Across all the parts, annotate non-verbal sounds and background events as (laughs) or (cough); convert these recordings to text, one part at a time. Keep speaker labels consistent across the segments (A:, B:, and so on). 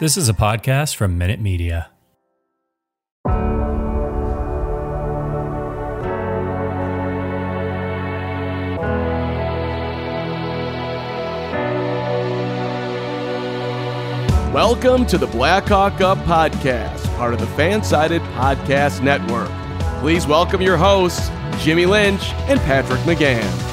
A: This is a podcast from Minute Media.
B: Welcome to the Blackhawk Up Podcast, part of the Fansided Podcast Network. Please welcome your hosts, Jimmy Lynch and Patrick McGann.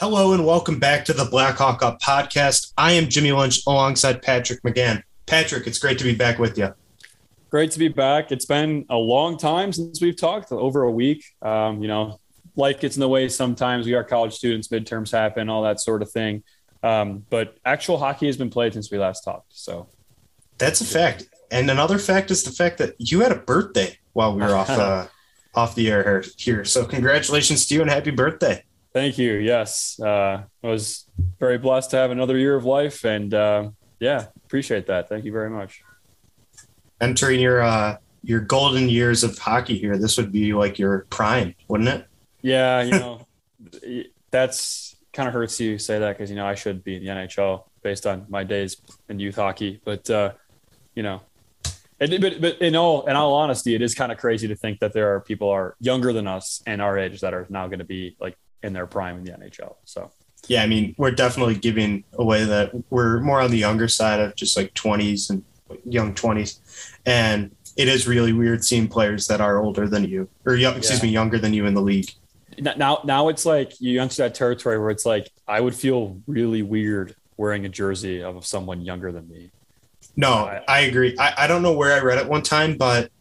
C: Hello and welcome back to the Blackhawk Up podcast. I am Jimmy Lynch alongside Patrick McGann. Patrick, it's great to be back with you.
D: Great to be back. It's been a long time since we've talked, over a week. Um, you know, life gets in the way sometimes. We are college students, midterms happen, all that sort of thing. Um, but actual hockey has been played since we last talked. So
C: that's a fact. And another fact is the fact that you had a birthday while we were off (laughs) uh, off the air here. So congratulations to you and happy birthday.
D: Thank you. Yes, uh, I was very blessed to have another year of life, and uh, yeah, appreciate that. Thank you very much.
C: Entering your uh, your golden years of hockey here, this would be like your prime, wouldn't it?
D: Yeah, you (laughs) know, that's kind of hurts you say that because you know I should be in the NHL based on my days in youth hockey, but uh, you know, it, but but in all in all honesty, it is kind of crazy to think that there are people are younger than us and our age that are now going to be like in their prime in the NHL. So
C: yeah, I mean, we're definitely giving away that we're more on the younger side of just like 20s and young 20s. And it is really weird seeing players that are older than you or excuse me, younger than you in the league.
D: Now, now it's like you enter that territory where it's like, I would feel really weird wearing a jersey of someone younger than me.
C: No, I, I agree. I, I don't know where I read it one time, but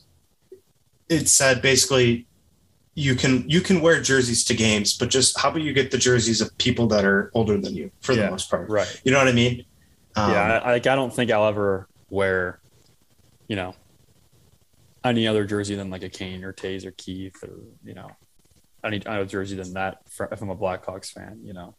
C: it said basically you can you can wear jerseys to games, but just how about you get the jerseys of people that are older than you for yeah, the most part?
D: Right.
C: You know what I mean?
D: Um, yeah. I, I don't think I'll ever wear, you know, any other jersey than like a Kane or Toews or Keith or you know, any other jersey than that. For, if I'm a Blackhawks fan, you know,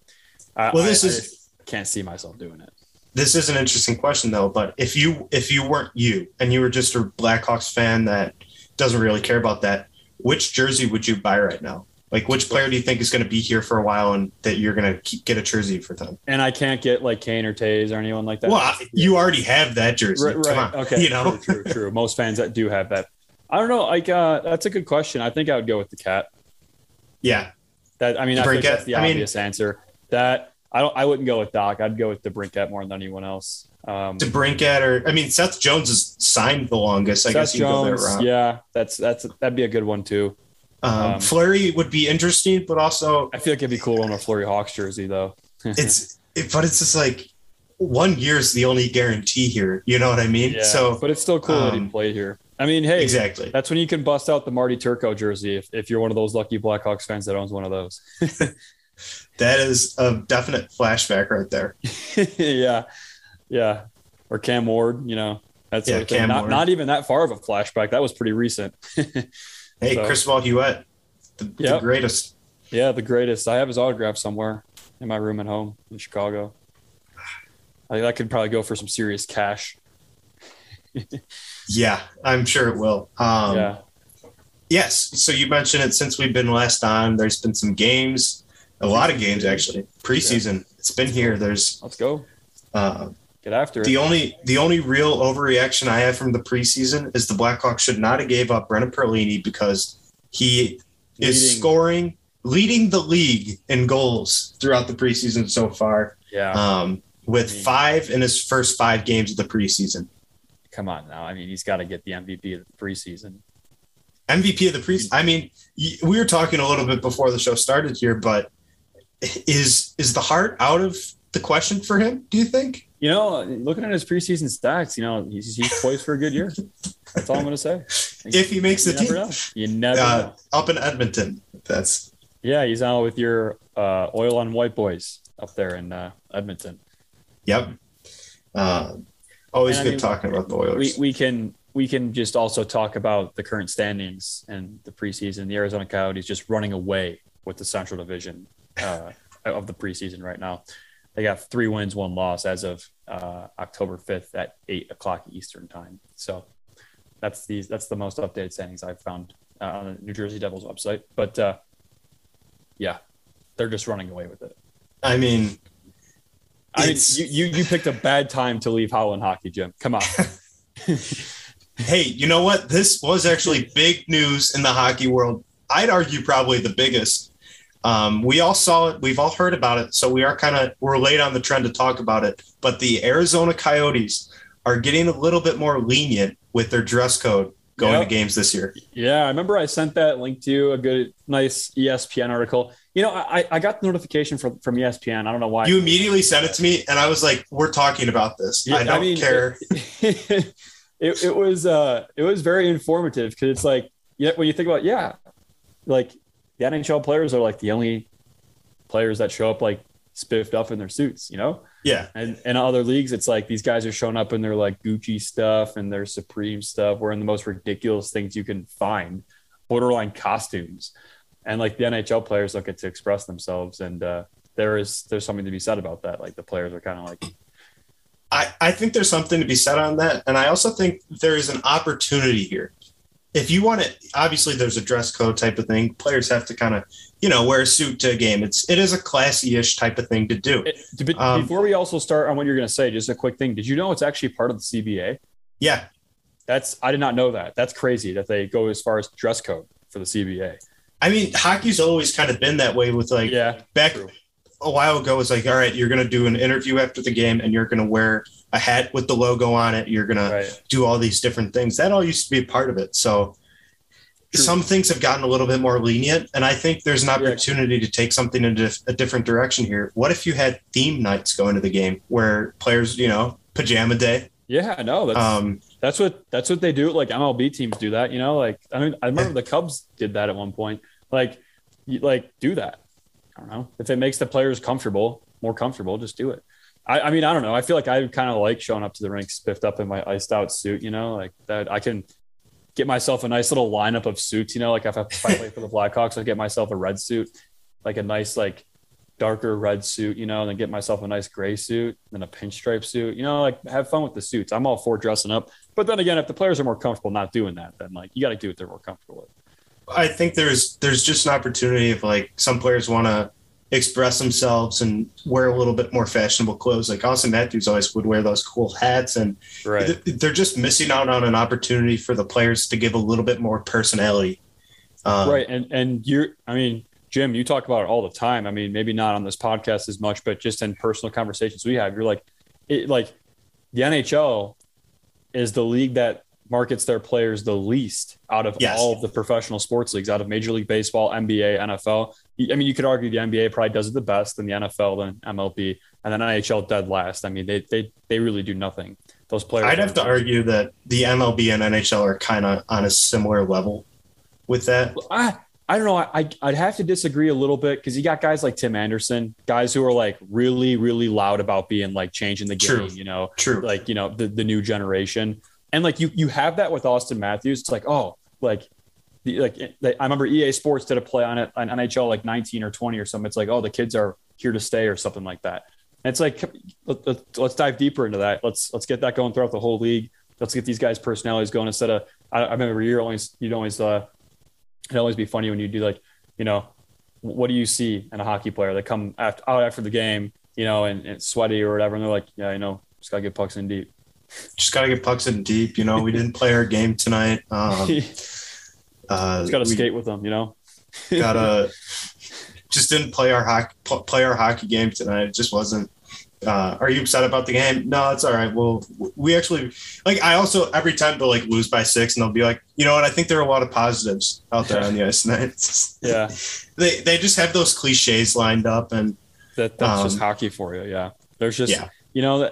D: I, well, this I, is I can't see myself doing it.
C: This is an interesting question though. But if you if you weren't you and you were just a Blackhawks fan that doesn't really care about that which jersey would you buy right now? Like, which player do you think is going to be here for a while and that you're going to get a jersey for them?
D: And I can't get like Kane or Toews or anyone like that.
C: Well, you already have that jersey. Right. right.
D: Okay. (laughs)
C: You know,
D: true, true, true. Most fans that do have that. I don't know. Like, uh, that's a good question. I think I would go with the cat.
C: Yeah.
D: That I mean, I think that's the I obvious mean, answer. That I don't. I wouldn't go with Dach. I'd go with DeBrincat more than anyone else.
C: Um, DeBrincat or I mean, Seth Jones is signed the longest. I Seth guess you Jones, go
D: that Yeah, that's that's that'd be a good one too.
C: Um, um, Fleury would be interesting, but also
D: I feel like it'd be cool on a Fleury Hawks jersey though. (laughs)
C: it's it, but it's just like one year is the only guarantee here. You know what I mean?
D: Yeah,
C: so,
D: but it's still cool um, that he um, played here. I mean, hey,
C: exactly.
D: That's when you can bust out the Marty Turco jersey if, if you're one of those lucky Blackhawks fans that owns one of those. (laughs)
C: that is a definite flashback right there. (laughs)
D: yeah, yeah. Or Cam Ward, you know, that's yeah, Cam not, Ward. not even that far of a flashback. That was pretty recent. (laughs)
C: Hey, so, Cristobal Huet, the, yep. the, greatest.
D: Yeah, the greatest. I have his autograph somewhere in my room at home in Chicago. I, I could probably go for some serious cash. (laughs)
C: yeah, I'm sure it will. Um,
D: yeah.
C: Yes. So you mentioned it since we've been last on. There's been some games, a lot of games actually. Preseason. Yeah. It's been here. There's.
D: Let's go.
C: Uh,
D: Get after
C: the only the only real overreaction I have from the preseason is the Blackhawks should not have gave up Brendan Perlini because he leading. is scoring, leading the league in goals throughout the preseason so far.
D: Yeah.
C: Um, with I mean, five in his first five games of the preseason.
D: Come on now. I mean, he's got to get the MVP of the preseason.
C: MVP of the preseason. I mean, we were talking a little bit before the show started here, but is is the Hart out of the question for him? Do you think?
D: You know, looking at his preseason stats, you know, he's, he's poised for a good year. That's all I'm going to say.
C: If he makes
D: you
C: the team,
D: know. you never
C: uh,
D: know.
C: Up in Edmonton, that's
D: yeah. He's out with your uh, Oil on Whyte boys up there in uh, Edmonton.
C: Yep. Uh, always and, good I mean, talking about the Oilers.
D: We, we can we can just also talk about the current standings and the preseason. The Arizona Coyotes just running away with the Central Division uh, of the preseason right now. They got three wins, one loss as of uh, October 5th at eight o'clock Eastern time. So that's the that's the most updated standings I've found uh, on the New Jersey Devils website. But uh, yeah, they're just running away with it.
C: I mean,
D: I mean, you, you you picked a bad time to leave Howland Hockey Gym. Come on. (laughs)
C: hey, you know what? This was actually big news in the hockey world. I'd argue probably the biggest. Um, we all saw it. We've all heard about it. So we are kind of we're late on the trend to talk about it. But the Arizona Coyotes are getting a little bit more lenient with their dress code going
D: Yep.
C: to games this year.
D: Yeah, I remember I sent that link to you, a good, nice ESPN article. You know, I, I got the notification from, from ESPN. I don't know why.
C: You immediately sent it to me, and I was like, "We're talking about this.
D: Yeah,
C: I don't
D: mean,
C: care."
D: It, (laughs) it, it was uh, it was very informative because it's like, yeah, when you think about, yeah, like the NHL players are like the only players that show up like spiffed up in their suits, you know.
C: Yeah,
D: And in other leagues, it's like these guys are showing up in their like Gucci stuff and their Supreme stuff, wearing the most ridiculous things you can find, borderline costumes. And like the NHL players don't get to express themselves. And uh, there is there's something to be said about that. Like the players are kind of like,
C: I, I think there's something to be said on that. And I also think there is an opportunity here. If you want it, obviously there's a dress code type of thing. Players have to kind of, you know, wear a suit to a game. It's it is a classy-ish type of thing to do.
D: it,
C: Um,
D: before we also start on what you're going to say, just a quick thing. Did you know it's actually part of the CBA?
C: Yeah.
D: That's I did not know that. That's crazy that they go as far as dress code for the CBA.
C: I mean, hockey's always kind of been that way with like
D: yeah,
C: back
D: true.
C: a while ago it's like, all right, you're gonna do an interview after the game and you're gonna wear a hat with the logo on it. You're gonna
D: right.
C: do all these different things. That all used to be a part of it. So
D: True.
C: some things have gotten a little bit more lenient, and I think there's an
D: Yeah.
C: opportunity to take something in a, different direction here. What if you had theme nights going to the game where players, you know, pajama day?
D: Yeah, no, that's
C: Um,
D: That's what that's what they do. Like MLB teams do that, you know. Like I mean, I remember the Cubs did that at one point. Like, you, like do that. I don't know if it makes the players comfortable, more comfortable, just do it. I, I mean, I don't know. I feel like I kind of like showing up to the rink spiffed up in my iced out suit, you know, like that. I can get myself a nice little lineup of suits, you know, like if I, if I play for the Blackhawks, I get myself a red suit, like a nice like darker red suit, you know, and then get myself a nice gray suit, then a pinstripe suit, you know, like have fun with the suits. I'm all for dressing up. But then again, if the players are more comfortable not doing that, then like you got to do what they're more comfortable with.
C: I think there's there's just an opportunity if like some players want to express themselves and wear a little bit more fashionable clothes. Like Auston Matthews always would wear those cool hats, and
D: Right.
C: they're just missing out on an opportunity for the players to give a little bit more personality. Um,
D: right. And and you're I mean, Jim, you talk about it all the time. I mean, maybe not on this podcast as much, but just in personal conversations we have, you're like it like the NHL is the league that markets their players the least out of
C: Yes.
D: all of the professional sports leagues, out of Major League Baseball, NBA, NFL. I mean, you could argue the NBA probably does it the best, then the NFL, then MLB, and then NHL dead last. I mean, they they they really do nothing. Those players.
C: I'd have to argue that the MLB and NHL are kind of on a similar level with that.
D: I I don't know. I I'd have to disagree a little bit because you got guys like Tim Anderson, guys who are like really really loud about being like changing the game.
C: True.
D: You know,
C: True.
D: like you know the the new generation, and like you you have that with Auston Matthews. It's like oh like. The- Like they, I remember EA Sports did a play on it on NHL like 19 or 20 or something. It's like, oh, the kids are here to stay or something like that. And it's like, let, let's dive deeper into that. Let's let's get that going throughout the whole league. Let's get these guys' personalities going instead of. I, I remember you're always you'd always uh, it'd always be funny when you do like, you know, what do you see in a hockey player? They come after, out after the game, you know, and, and sweaty or whatever, and they're like, yeah, you know, just gotta get pucks in deep.
C: Just got to get pucks in deep. You know, we didn't play our game tonight. Um, (laughs)
D: just
C: uh,
D: gotta skate with them, you know. (laughs)
C: gotta (laughs) just didn't play our hockey play our hockey game tonight. It just wasn't. Uh, are you upset about the game? No, it's all right. Well, we actually like. I also every time they'll like lose by six, and they'll be like, you know what? I think there are a lot of positives out there on the ice tonight. (laughs)
D: Yeah,
C: they they just have those cliches lined up, and
D: that that's
C: Um,
D: just hockey for you. Yeah, there's just
C: Yeah.
D: you know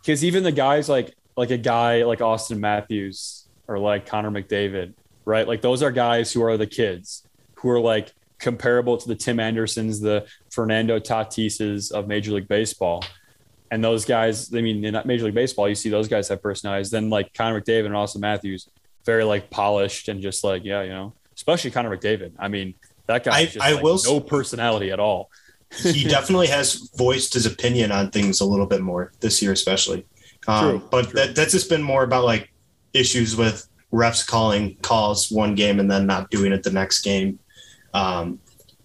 D: because even the guys like like a guy like Auston Matthews or like Connor McDavid, right? Like those are guys who are the kids who are like comparable to the Tim Andersons, the Fernando Tatises of Major League Baseball. And those guys, I mean, in Major League Baseball, you see those guys have personalities. Then like Connor McDavid and Auston Matthews, very like polished and just like, yeah, you know, especially Connor McDavid. I mean, that guy
C: I-
D: just
C: I
D: like,
C: will
D: no personality at all. (laughs)
C: he definitely has voiced his opinion on things a little bit more this year, especially. Um,
D: True,
C: but
D: true.
C: That, that's just been more about like issues with refs calling calls one game and then not doing it the next game. Um,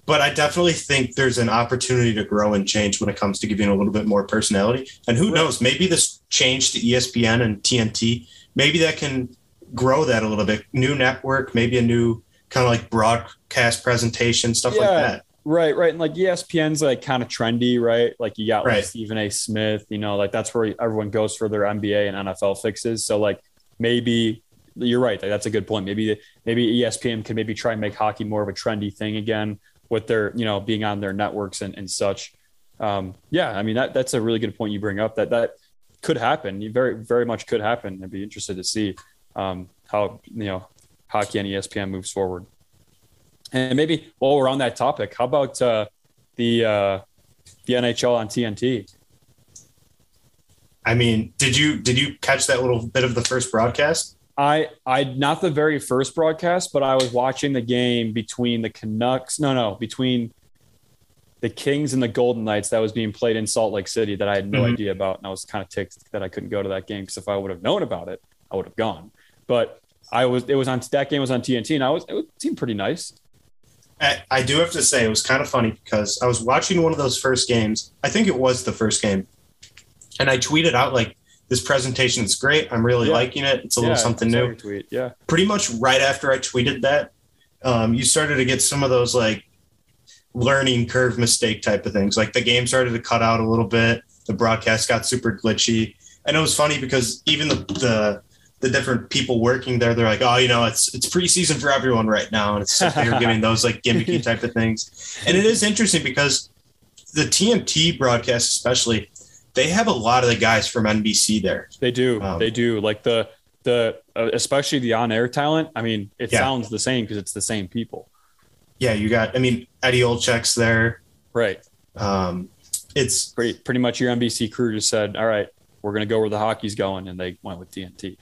C: but I definitely think there's an opportunity to grow and change when it comes to giving a little bit more personality. And who knows, maybe this change to ESPN and TNT, maybe that can grow that a little bit. New network, maybe a new kind of like broadcast presentation, stuff
D: Yeah.
C: like that.
D: Right, right. And like ESPN's like kind of trendy, right? Like you got like
C: Right.
D: Stephen A. Smith, you know, like that's where everyone goes for their NBA and NFL fixes. So like maybe you're right. That's a good point. Maybe maybe ESPN can maybe try and make hockey more of a trendy thing again with their, you know, being on their networks and, and such. Um, yeah, I mean that that's a really good point you bring up. That that could happen. You very very much could happen. I'd be interested to see um, how you know hockey and ESPN moves forward. And maybe while we're on that topic, how about uh, the uh, the NHL on TNT?
C: I mean, did you did you catch that little bit of the first broadcast?
D: I I not the very first broadcast, but I was watching the game between the Canucks. No, no, between the Kings and the Golden Knights that was being played in Salt Lake City that I had no
C: Mhm.
D: idea about, and I was kind of ticked that I couldn't go to that game because if I would have known about it, I would have gone. But I was it was on that game was on TNT, and I was it seemed pretty nice.
C: I, I do have to say it was kind of funny because I was watching one of those first games. I think it was the first game, and I tweeted out like, "This presentation is great. I'm really
D: Yeah.
C: liking it. It's a little something new."
D: Tweet, yeah.
C: Pretty much right after I tweeted that, um, you started to get some of those like learning curve mistake type of things. Like the game started to cut out a little bit. The broadcast got super glitchy, and it was funny because even the the the different people working there, they're like, "Oh, you know, it's it's preseason for everyone right now," and it's like they're (laughs) giving those like gimmicky type of things. And it is interesting because the TNT broadcast, especially, they have a lot of the guys from NBC there.
D: They do.
C: Um,
D: they do. Like the the uh, especially the on air talent. I mean, it
C: Yeah.
D: sounds the same because it's the same people.
C: Yeah, you got. I mean, Eddie Olczyk's there.
D: Right.
C: Um, it's
D: Pretty pretty much your NBC crew just said, "All right, we're gonna go where the hockey's going," and they went with TNT.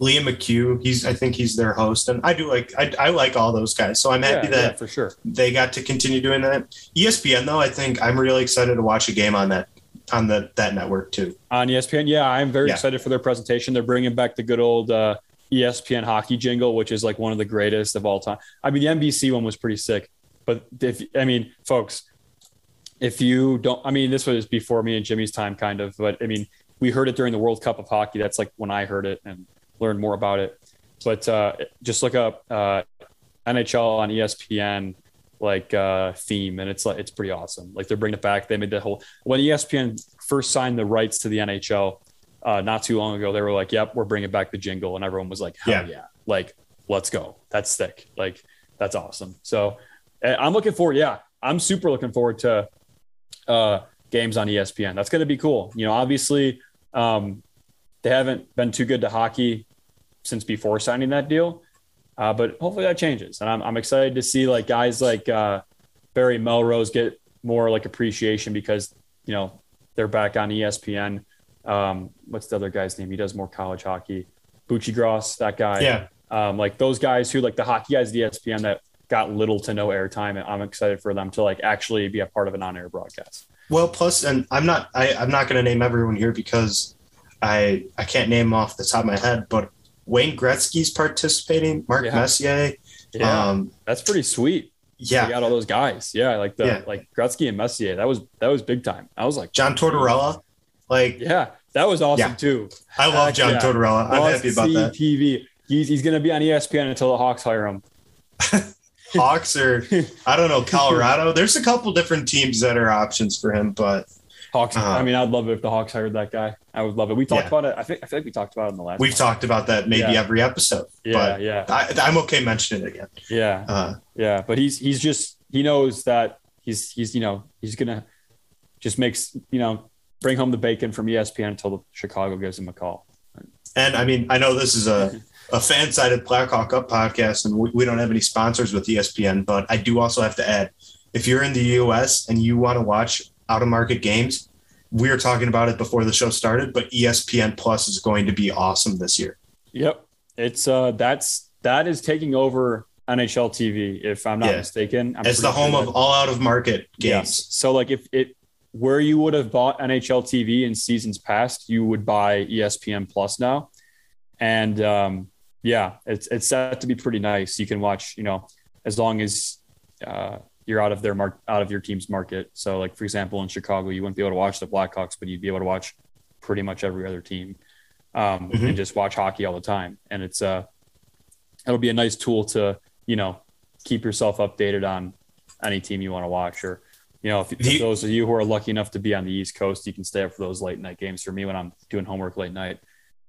C: Liam McHugh. He's I think he's their host, and I do like I, I like all those guys. So I'm happy
D: yeah,
C: that
D: yeah, for sure.
C: they got to continue doing that. ESPN though, I think I'm really excited to watch a game on that on the that network too.
D: On ESPN, yeah, I'm very
C: Yeah.
D: excited for their presentation. They're bringing back the good old uh, ESPN hockey jingle, which is like one of the greatest of all time. I mean, the NBC one was pretty sick, but if I mean, folks, if you don't, I mean, this was before me and Jimmy's time, kind of, but I mean, we heard it during the World Cup of Hockey. That's like when I heard it and learned more about it. But uh, just look up uh, NHL on ESPN like uh, theme, and it's like it's pretty awesome. Like they're bringing it back. They made the whole when ESPN first signed the rights to the NHL uh, not too long ago. They were like, "Yep, we're bringing back the jingle," and everyone was like, "Hell yeah,
C: Yeah.
D: like let's go. That's sick. Like that's awesome." So uh, I'm looking forward. Yeah, I'm super looking forward to uh, games on ESPN. That's going to be cool. You know, obviously um, they haven't been too good to hockey since before signing that deal. Uh, but hopefully that changes. And I'm, I'm excited to see like guys like uh, Barry Melrose get more like appreciation because, you know, they're back on ESPN. Um, what's the other guy's name? He does more college hockey. Buccigross, that guy.
C: Yeah,
D: Um, like those guys who like the hockey guys at E ESPN that got little to no airtime. And I'm excited for them to like actually be a part of an on-air broadcast.
C: Well, plus, and I'm not I, I'm not going to name everyone here because I I can't name off the top of my head, but Wayne Gretzky's participating, Mark
D: Yeah.
C: Messier.
D: Yeah,
C: Um,
D: that's pretty sweet.
C: Yeah,
D: got all those guys. Yeah, like the
C: Yeah.
D: like Gretzky and Messier. That was that was big time. I was like,
C: John Tortorella. Like
D: yeah, that was awesome
C: Yeah.
D: too.
C: I love John
D: yeah.
C: Tortorella. I'm happy about that.
D: TV. He's he's gonna be on ESPN until the Hawks hire him. (laughs)
C: Hawks or I don't know (laughs) Colorado. There's a couple different teams that are options for him, but
D: Hawks.
C: Uh-huh.
D: I mean, I'd love it if the Hawks hired that guy. I would love it. We talked
C: Yeah.
D: about it. I think I feel like we talked about it in the last.
C: we've
D: one.
C: talked about that maybe
D: Yeah.
C: every episode.
D: Yeah,
C: but
D: yeah,
C: I, I'm okay mentioning it again.
D: yeah,
C: Uh,
D: yeah. But he's he's just he knows that he's he's you know he's gonna just makes you know bring home the bacon from ESPN until Chicago gives him a call.
C: And I mean, I know this is a, a fan sided Blackhawk Up podcast, and we, we don't have any sponsors with ESPN, but I do also have to add if you're in the US and you want to watch out of market games, we were talking about it before the show started, but ESPN Plus is going to be awesome this year.
D: Yep. It's uh that's that is taking over NHL TV, if I'm not
C: Yeah.
D: mistaken. I'm
C: It's the home
D: sure
C: of
D: that-
C: all out of market games.
D: Yes. So like if it where you would have bought NHL TV in seasons past, you would buy ESPN Plus now. And um yeah, it's it's set to be pretty nice. You can watch, you know, as long as uh you're out of their mark out of your team's market. So like for example, in Chicago, you wouldn't be able to watch the Blackhawks, but you'd be able to watch pretty much every other team um,
C: Mhm.
D: and just watch hockey all the time. And it's uh, it'll be a nice tool to you know keep yourself updated on any team you want to watch or you know if, if
C: The-
D: those of you who are lucky enough to be on the east coast you can stay up for those late night games for me when i'm doing homework late night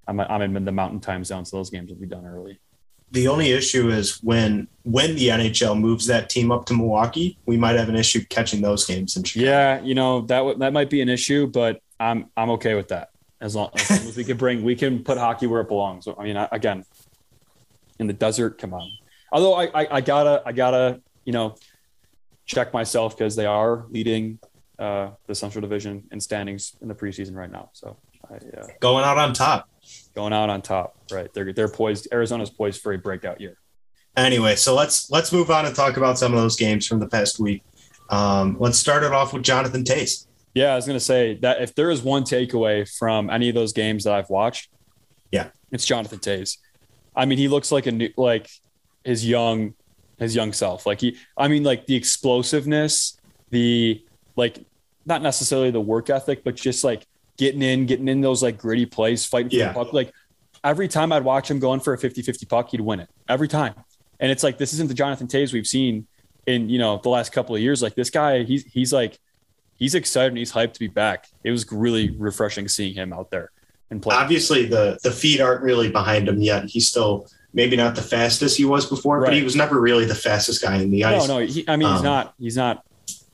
D: i'm, I'm in the mountain time zone so those games will be done early
C: The only issue is when when the NHL moves that team up to Milwaukee, we might have an issue catching those games in Chicago.
D: yeah you know that w- that might be an issue but i'm i'm okay with that as long as, long as we can bring we can put hockey where it belongs i mean I, again in the desert come on although I, I i gotta i gotta you know check myself because they are leading uh the central division in standings in the preseason right now so i uh,
C: Going out on top.
D: Going out on top right they're they're poised arizona's poised for a breakout year
C: Anyway, so let's let's move on and talk about some of those games from the past week. Um, let's start it off with Jonathan Toews.
D: Yeah, I was gonna say that if there is one takeaway from any of those games that I've watched,
C: Yeah.
D: it's Jonathan Toews. I mean, he looks like a new, like his young, his young self. Like he, I mean, like the explosiveness, the like, not necessarily the work ethic, but just like getting in, getting in those like gritty plays, fighting for
C: Yeah.
D: the puck. Like every time I'd watch him going for a 50-50 puck, he'd win it every time. And it's like this isn't the Jonathan Toews we've seen in you know the last couple of years. Like this guy, he's he's like he's excited and he's hyped to be back. It was really refreshing seeing him out there and play.
C: Obviously, the the feet aren't really behind him yet. He's still maybe not the fastest he was before, but he was never really the fastest guy in the ice.
D: no, he, I mean he's
C: Um,
D: not he's not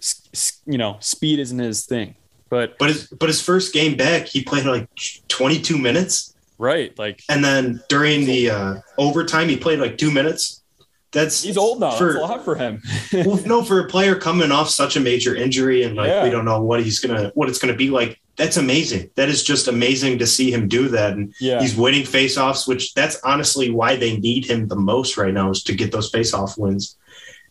D: s- s- you know speed isn't his thing, but
C: But his but his first game back, he played like 22 minutes,
D: right like
C: and then during the uh, overtime, he played like two minutes. That's
D: he's old now.
C: For,
D: That's a lot for him. (laughs)
C: well, no, for a player coming off such a major injury and like
D: Yeah.
C: we don't know what he's gonna what it's gonna be like. That's amazing. That is just amazing to see him do that. And
D: yeah,
C: he's winning faceoffs, which that's honestly why they need him the most right now is to get those faceoff wins.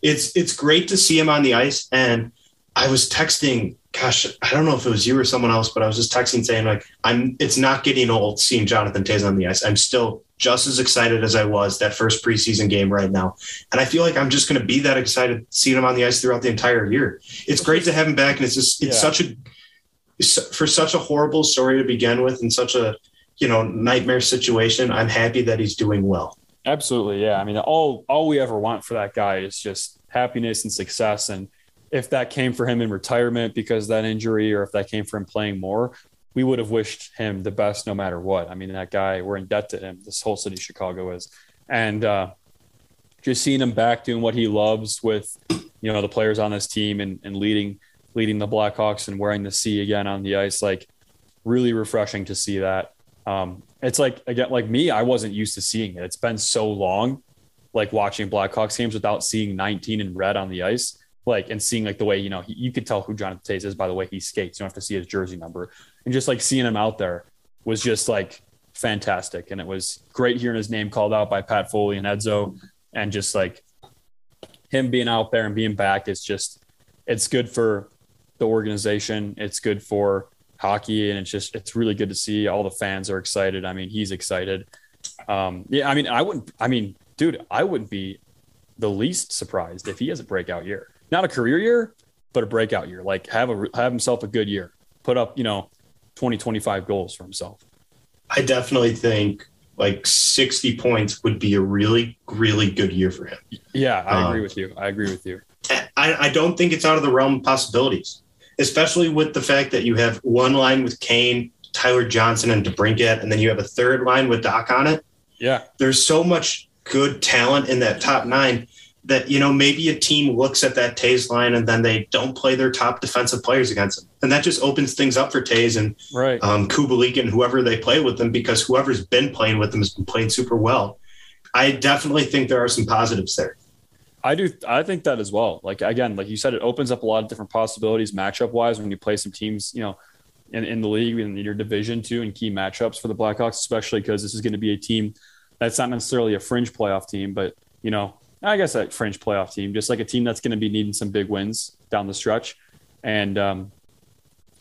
C: It's it's great to see him on the ice. And I was texting, gosh, I don't know if it was you or someone else, but I was just texting saying like I'm it's not getting old seeing Jonathan Toews on the ice. I'm still just as excited as I was that first preseason game right now. And I feel like I'm just gonna be that excited seeing him on the ice throughout the entire year. It's great to have him back and it's just it's
D: Yeah.
C: such a for such a horrible story to begin with and such a you know nightmare situation i'm happy that he's doing well
D: Absolutely, yeah. I mean, all all we ever want for that guy is just happiness and success. And if that came for him in retirement because that injury, or if that came for him playing more, we would have wished him the best no matter what. I mean, that guy, we're in debt to him. This whole city Chicago is, and uh, just seeing him back doing what he loves with, you know, the players on this team and, and leading leading the Blackhawks and wearing the C again on the ice, like really refreshing to see that. Um, it's like again, like me, I wasn't used to seeing it. It's been so long, like watching Blackhawks games without seeing 19 in red on the ice, like and seeing like the way you know he, you could tell who Jonathan Toews is by the way he skates. You don't have to see his jersey number, and just like seeing him out there was just like fantastic. And it was great hearing his name called out by Pat Foley and Edzo, and just like him being out there and being back. It's just it's good for the organization. It's good for hockey and it's just it's really good to see all the fans are excited i mean he's excited um yeah i mean i wouldn't i mean dude i wouldn't be the least surprised if he has a breakout year not a career year but a breakout year. Like have a have himself a good year. Put up you know 20 25 goals for himself.
C: I definitely think like 60 points would be a really really good year for him.
D: Yeah i
C: Um,
D: agree with you. I agree with you.
C: I, I don't think it's out of the realm of possibilities especially with the fact that you have one line with kane tyler johnson and DeBrincat and then you have a third line with Dach on it.
D: Yeah.
C: There's so much good talent in that top nine that you know maybe a team looks at that Toews line and then they don't play their top defensive players against them, and that just opens things up for Toews and
D: right
C: um, Kubalik and whoever they play with them because whoever's been playing with them has been playing super well. I definitely think there are some positives there.
D: I do. I think that as well. Like again, like you said, it opens up a lot of different possibilities matchup wise when you play some teams, you know, in, in the league in your division too, and key matchups for the Blackhawks, especially because this is going to be a team that's not necessarily a fringe playoff team, but you know, I guess a fringe playoff team, just like a team that's going to be needing some big wins down the stretch. And um,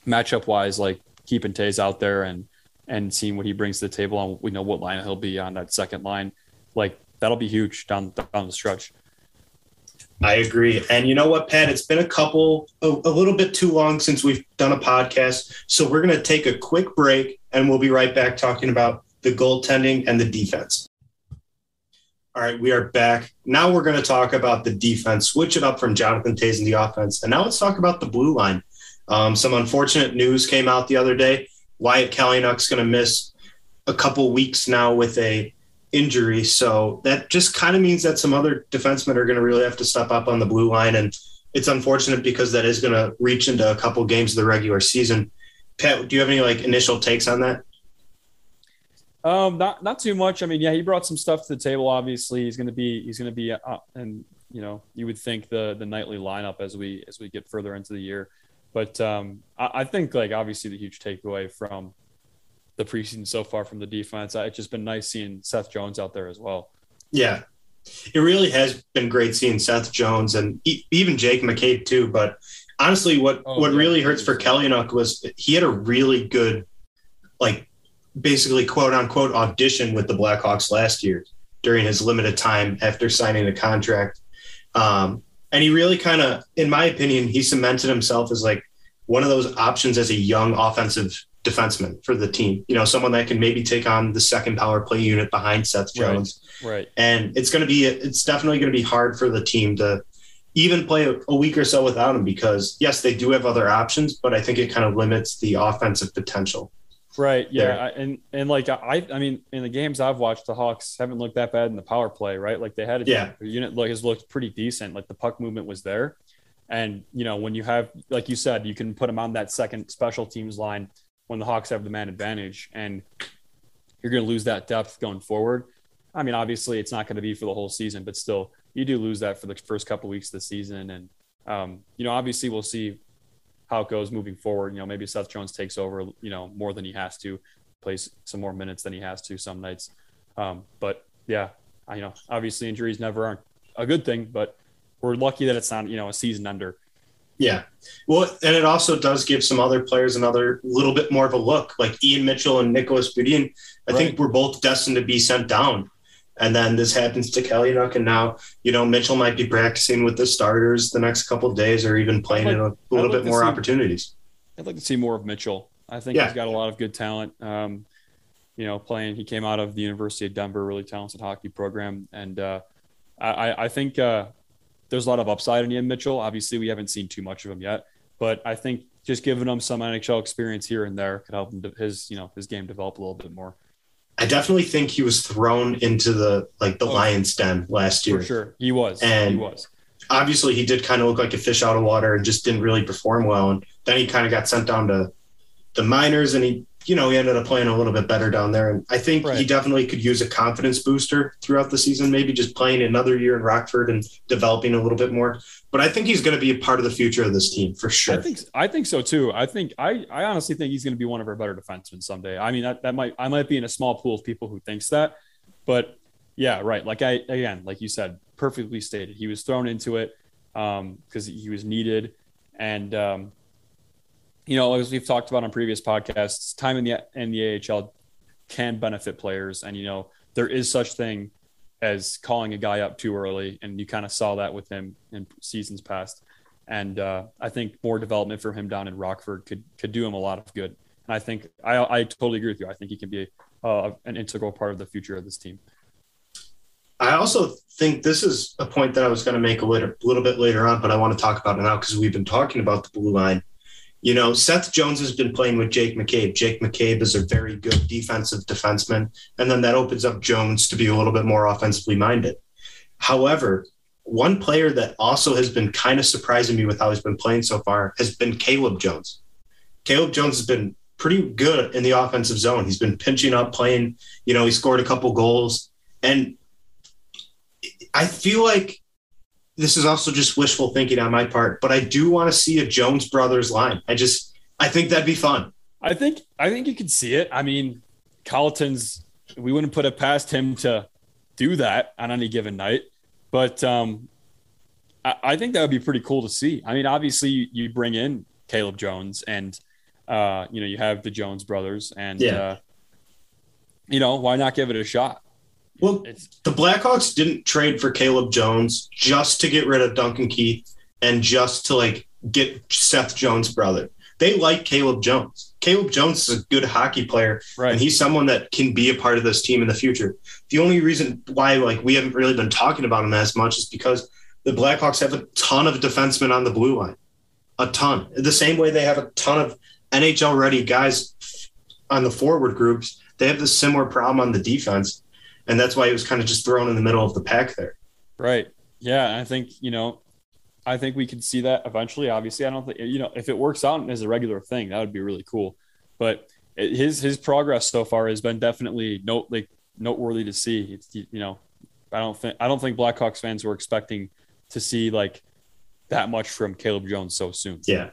D: matchup wise, like keeping Toews out there and and seeing what he brings to the table, and we know what line he'll be on that second line, like that'll be huge down down the stretch.
C: I agree. And you know what, Pat? It's been a couple, a, a little bit too long since we've done a podcast. So we're going to take a quick break and we'll be right back talking about the goaltending and the defense. All right, we are back. Now we're going to talk about the defense, switch it up from Jonathan in the offense. And now let's talk about the blue line. Um, some unfortunate news came out the other day. Wyatt Kalynuk's going to miss a couple weeks now with a injury. So that just kind of means that some other defensemen are going to really have to step up on the blue line. And it's unfortunate because that is going to reach into a couple games of the regular season. Pat, do you have any like initial takes on that?
D: Um, not not too much. I mean, yeah, he brought some stuff to the table. Obviously, he's going to be he's going to be uh, and you know you would think the the nightly lineup as we as we get further into the year. But um, I, I think like obviously the huge takeaway from the preseason so far from the defense, it's just been nice seeing Seth Jones out there as well.
C: Yeah, it really has been great seeing Seth Jones and e- even Jake McCabe too. But honestly, what
D: Oh,
C: what
D: yeah.
C: really hurts for Kalynuk was he had a really good, like, basically quote unquote audition with the Blackhawks last year during his limited time after signing the contract. Um, and he really kind of, in my opinion, he cemented himself as like one of those options as a young offensive defenseman for the team. You know, someone that can maybe take on the second power play unit behind Seth Jones
D: Right.
C: and it's going to be it's definitely going to be hard for the team to even play a week or so without him because yes they do have other options but i think it kind of limits the offensive potential
D: Right. Yeah. I, and and like I I mean in the games I've watched, the Hawks haven't looked that bad in the power play. Right. Like they had a
C: Yeah.
D: unit like has looked pretty decent. Like the puck movement was there, and you know when you have like you said, you can put them on that second special teams line when the Hawks have the man advantage, and you're going to lose that depth going forward. I mean, obviously it's not going to be for the whole season, but still you do lose that for the first couple weeks of the season, and um, you know obviously we'll see how it goes moving forward. You know, maybe Seth Jones takes over, you know, more than he has to, plays some more minutes than he has to some nights. Um, but yeah, I, you know, obviously injuries never aren't a good thing, but we're lucky that it's not, you know, a season under.
C: yeah well and it also does give some other players another little bit more of a look like ian mitchell and Nicolas Beaudin. i think
D: Right.
C: we're both destined to be sent down and then this happens to Kalynuk, and now you know Mitchell might be practicing with the starters the next couple of days, or even playing
D: I'd
C: in a
D: like-
C: little
D: like
C: bit more
D: see-
C: opportunities.
D: I'd like to see more of Mitchell. I think
C: Yeah.
D: he's got a lot of good talent. Um, you know, playing, he came out of the University of Denver, really talented hockey program. And uh, I, I- I think uh, there's a lot of upside in Ian Mitchell. Obviously, we haven't seen too much of him yet, but I think just giving him some NHL experience here and there could help him de- his, you know, his game develop a little bit more.
C: I definitely think he was thrown into the like the
D: Oh.
C: lion's den last year.
D: For sure. He was.
C: And-
D: he was.
C: Obviously, he did kind of look like a fish out of water and just didn't really perform well. And then he kind of got sent down to the minors, and he, you know, he ended up playing a little bit better down there. And I think he definitely could use a confidence booster throughout the season. Maybe just playing another year in Rockford and developing a little bit more. But I think he's going to be a part of the future of this team for sure.
D: I think I think so too. I think I, I honestly think he's going to be one of our better defensemen someday. I mean that, that might I might be in a small pool of people who thinks that, but yeah, right. Like I again, like you said, perfectly stated. He was thrown into it because he was needed, and um, you know as we've talked about on previous podcasts, time in the in the AHL can benefit players, and you know there is such thing as calling a guy up too early, and you kind of saw that with him in seasons past. And uh, I think more development for him down in Rockford could could do him a lot of good. And I think I, I totally agree with you. I think he can be uh, an integral part of the future of this team.
C: I also think this is a point that I was going to make a little, little bit later on, but I want to talk about it now because we've been talking about the blue line. You know, Seth Jones has been playing with Jake McCabe. Jake McCabe is a very good defensive defenseman, and then that opens up Jones to be a little bit more offensively minded. However, one player that also has been kind of surprising me with how he's been playing so far has been Caleb Jones. Caleb Jones has been pretty good in the offensive zone. He's been pinching up, playing, you know, he scored a couple goals. And I feel like this is also just wishful thinking on my part, but I do want to see a Jones Brothers line. I just, I think that'd be fun.
D: I think I think you can see it. I mean, Colliton's we wouldn't put it past him to do that on any given night, but um, I, I think that would be pretty cool to see. I mean, obviously you, you bring in Caleb Jones and uh, you know you have the Jones brothers and
C: Yeah.
D: uh, you know why not give it a shot?
C: Well,
D: it's
C: the Blackhawks didn't trade for Caleb Jones just to get rid of Duncan Keith and just to like get Seth Jones' brother. They like Caleb Jones. Caleb Jones is a good hockey player,
D: right.
C: and he's someone that can be a part of this team in the future. The only reason why like we haven't really been talking about him as much is because the Blackhawks have a ton of defensemen on the blue line, a ton. The same way they have a ton of NHL ready guys on the forward groups. They have the similar problem on the defense, and that's why he was kind of just thrown in the middle of the pack there.
D: Right. Yeah. I think, you know, I think we could see that eventually. Obviously, I don't think, you know, if it works out as a regular thing, that would be really cool. But his, his progress so far has been definitely note, like noteworthy to see. It's, you know, I don't think, I don't think Blackhawks fans were expecting to see like that much from Caleb Jones so soon.
C: Yeah.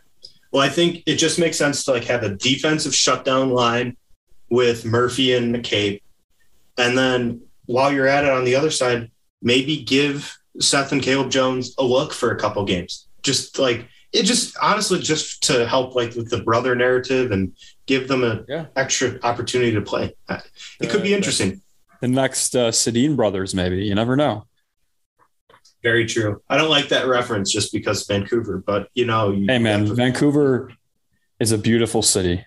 C: Well, I think it just makes sense to like have a defensive shutdown line with Murphy and McCabe. And then while you're at it on the other side, maybe give Seth and Caleb Jones a look for a couple games. Just like it just honestly just to help like with the brother narrative and give them an
D: Yeah.
C: extra opportunity to play. It could be
D: Uh,
C: interesting.
D: The next uh, Sedin brothers, maybe. You never know.
C: Very true. I don't like that reference just because Vancouver, but you know, you
D: Hey, man, Vancouver is a beautiful city.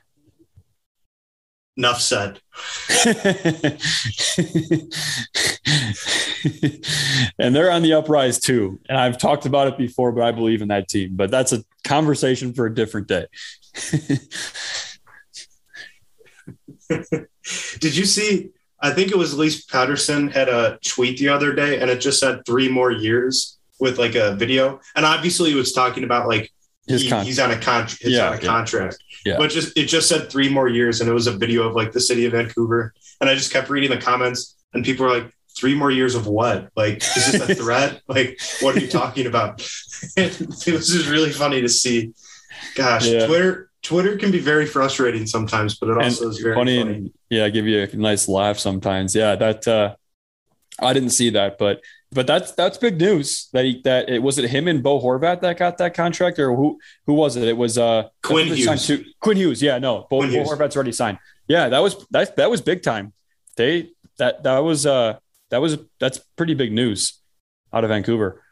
C: Enough said. (laughs)
D: and they're on the uprise too. And I've talked about it before, but I believe in that team. But that's a conversation for a different day. (laughs)
C: Did you see? I think it was Elias Pettersson had a tweet the other day, and it just said three more years with like a video. And obviously, it was talking about like
D: His
C: he-
D: con-
C: he's on a contract. He's
D: Yeah,
C: on a
D: yeah.
C: contract.
D: Yeah.
C: But just it just said three more years, and it was a video of like the city of Vancouver. And I just kept reading the comments, and people were like, three more years of what? Like, is this a (laughs) threat? like, what are you talking about? (laughs) it was just really funny to see. Gosh,
D: Yeah.
C: Twitter. Twitter can be very frustrating sometimes, but it also is very
D: funny,
C: funny.
D: and yeah, give you a nice laugh sometimes. Yeah, that uh, I didn't see that, but but that's that's big news that he that it was it him and Bo Horvat that got that contract or who who was it? It was uh
C: Quinn Hughes.
D: two- Quinn Hughes, yeah, no, Bo, Bo
C: Hughes.
D: Horvat's already signed. Yeah, that was that that was big time. They that that was uh that was that's pretty big news out of Vancouver.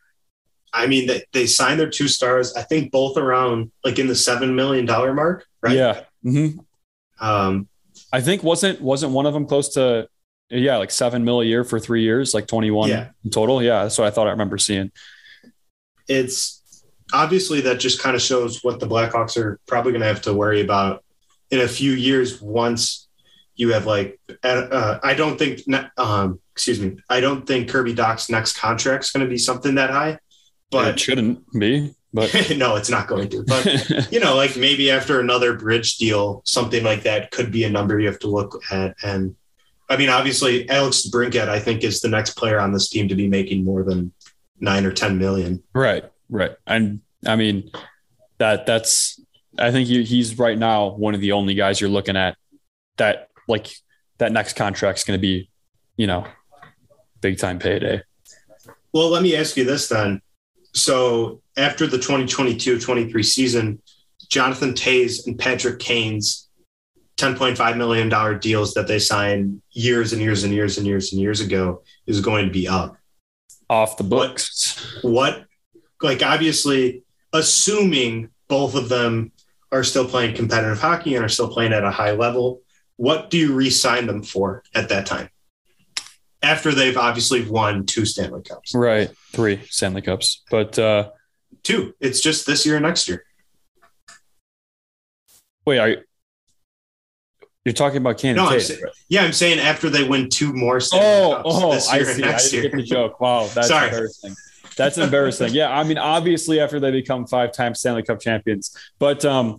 C: I mean, they, they signed their two stars. I think both around like in the seven million dollar mark, right?
D: Yeah. hmm
C: Um,
D: I think wasn't wasn't one of them close to yeah like seven mil a year for three years, like twenty one
C: Yeah.
D: in total. Yeah, that's what I thought I remember seeing.
C: it's obviously that just kind of shows what the Blackhawks are probably going to have to worry about in a few years once you have like uh, I don't think um, excuse me I don't think Kirby Dach's next contract is going to be something that high, but it
D: shouldn't be, but (laughs)
C: no, it's not going to. But (laughs) you know, like maybe after another bridge deal, something like that could be a number you have to look at. And I mean, obviously, Alex DeBrincat, I think, is the next player on this team to be making more than nine or ten million.
D: right, right, and I mean that that's I think he's right now one of the only guys you're looking at that like that next contract's going to be, you know, big time payday.
C: Well, let me ask you this then. So after the 2022-23 season, Jonathan Toews and Patrick Kane's $10.5 million deals that they signed years and years and years and years and years ago is going to be up.
D: Off the
C: What-
D: books.
C: what like obviously assuming both of them are still playing competitive hockey and are still playing at a high level what do you re-sign them for at that time? After they've obviously won two stanley cups.
D: Right, three Stanley Cups, but uh
C: two. It's just this year and next year.
D: wait, are you, you're talking about Kane?
C: No, I'm saying-
D: right?
C: yeah i'm saying after they win two more stanley
D: Oh,
C: cups
D: oh,
C: this
D: I
C: year and
D: see. I didn't
C: year
D: get the joke. Wow, that's
C: Sorry.
D: embarrassing. That's embarrassing. Yeah, I mean, obviously, after they become five-time Stanley Cup champions, but um,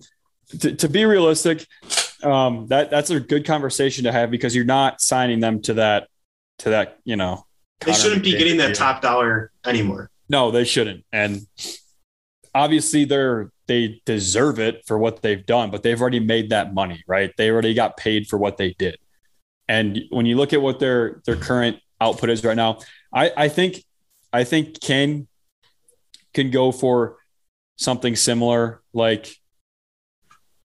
D: to, to be realistic, um, that that's a good conversation to have because you're not signing them to that to that you know.
C: they shouldn't be getting that
D: deal.
C: top dollar anymore
D: No, they shouldn't. And obviously they're they deserve it for what they've done, but they've already made that money, right? They already got paid for what they did. And when you look at what their their current output is right now, I, I think I think Kane can go for something similar, like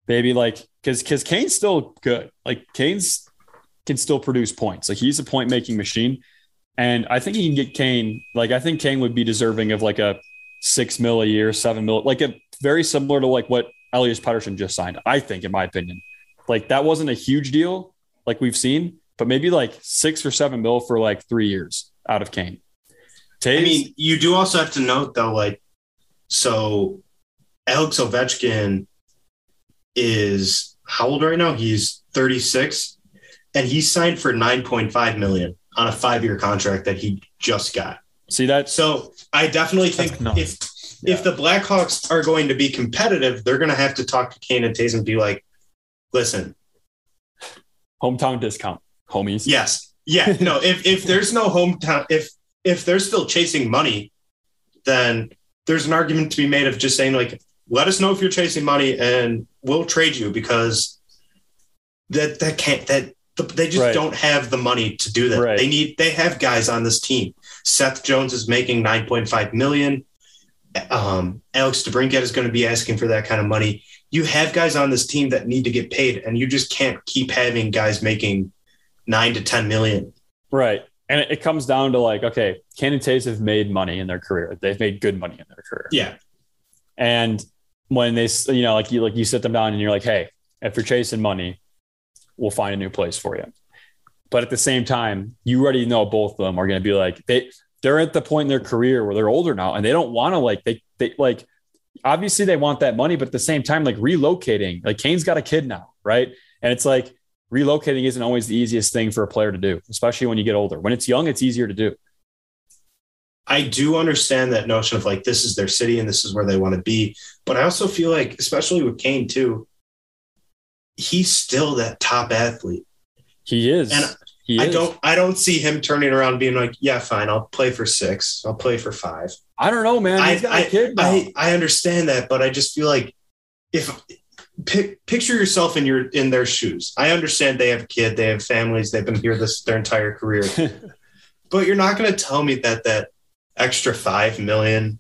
D: maybe like because because Kane's still good. Like Kane's can still produce points. Like he's a point making machine. And I think he can get Kane. Like I think Kane would be deserving of like a six mil a year, seven mil, like a very similar to like what Elias Pettersson just signed. I think, in my opinion, like that wasn't a huge deal, like we've seen, but maybe like six or seven mil for like three years out of Kane.
C: Toews, I mean, you do also have to note though, like, so Alex Ovechkin is how old right now? He's 36 and he signed for 9.5 million on a five year contract that he just got.
D: See that?
C: So I definitely think if yeah. if the Blackhawks are going to be competitive, they're going to have to talk to Kane and Toews and be like, listen,
D: hometown discount, homies.
C: Yes. Yeah. No, (laughs) if, if there's no hometown, if, if they're still chasing money, then there's an argument to be made of just saying like, let us know if you're chasing money and we'll trade you because that, that can't, that they just right. don't have the money to do that. Right. They need, they have guys on this team. Seth Jones is making 9.5 million. Um, Alex DeBrincat is going to be asking for that kind of money. You have guys on this team that need to get paid, and you just can't keep having guys making nine to 10 million.
D: Right. And it comes down to like, okay, Toews have made money in their career. They've made good money in their career.
C: Yeah.
D: And when they, you know, like you, like you sit them down and you're like, hey, if you're chasing money, we'll find a new place for you. But at the same time, you already know both of them are going to be like, they, they're at the point in their career where they're older now and they don't want to like, they, they like, obviously they want that money, but at the same time, like relocating, like Kane's got a kid now, right? And it's like, relocating isn't always the easiest thing for a player to do, especially when you get older. When it's young, it's easier to do.
C: I do understand that notion of like this is their city and this is where they want to be, but I also feel like, especially with Kane too, he's still that top athlete.
D: He is,
C: and
D: he
C: I
D: is.
C: don't, I don't see him turning around being like, yeah, fine, I'll play for six, I'll play for five.
D: I don't know, man. He's got
C: I,
D: a kid now.
C: I, I understand that, but I just feel like if pic, picture yourself in your in their shoes. I understand they have a kid, they have families, they've been here this their entire career. (laughs) but you're not going to tell me that that extra 5 million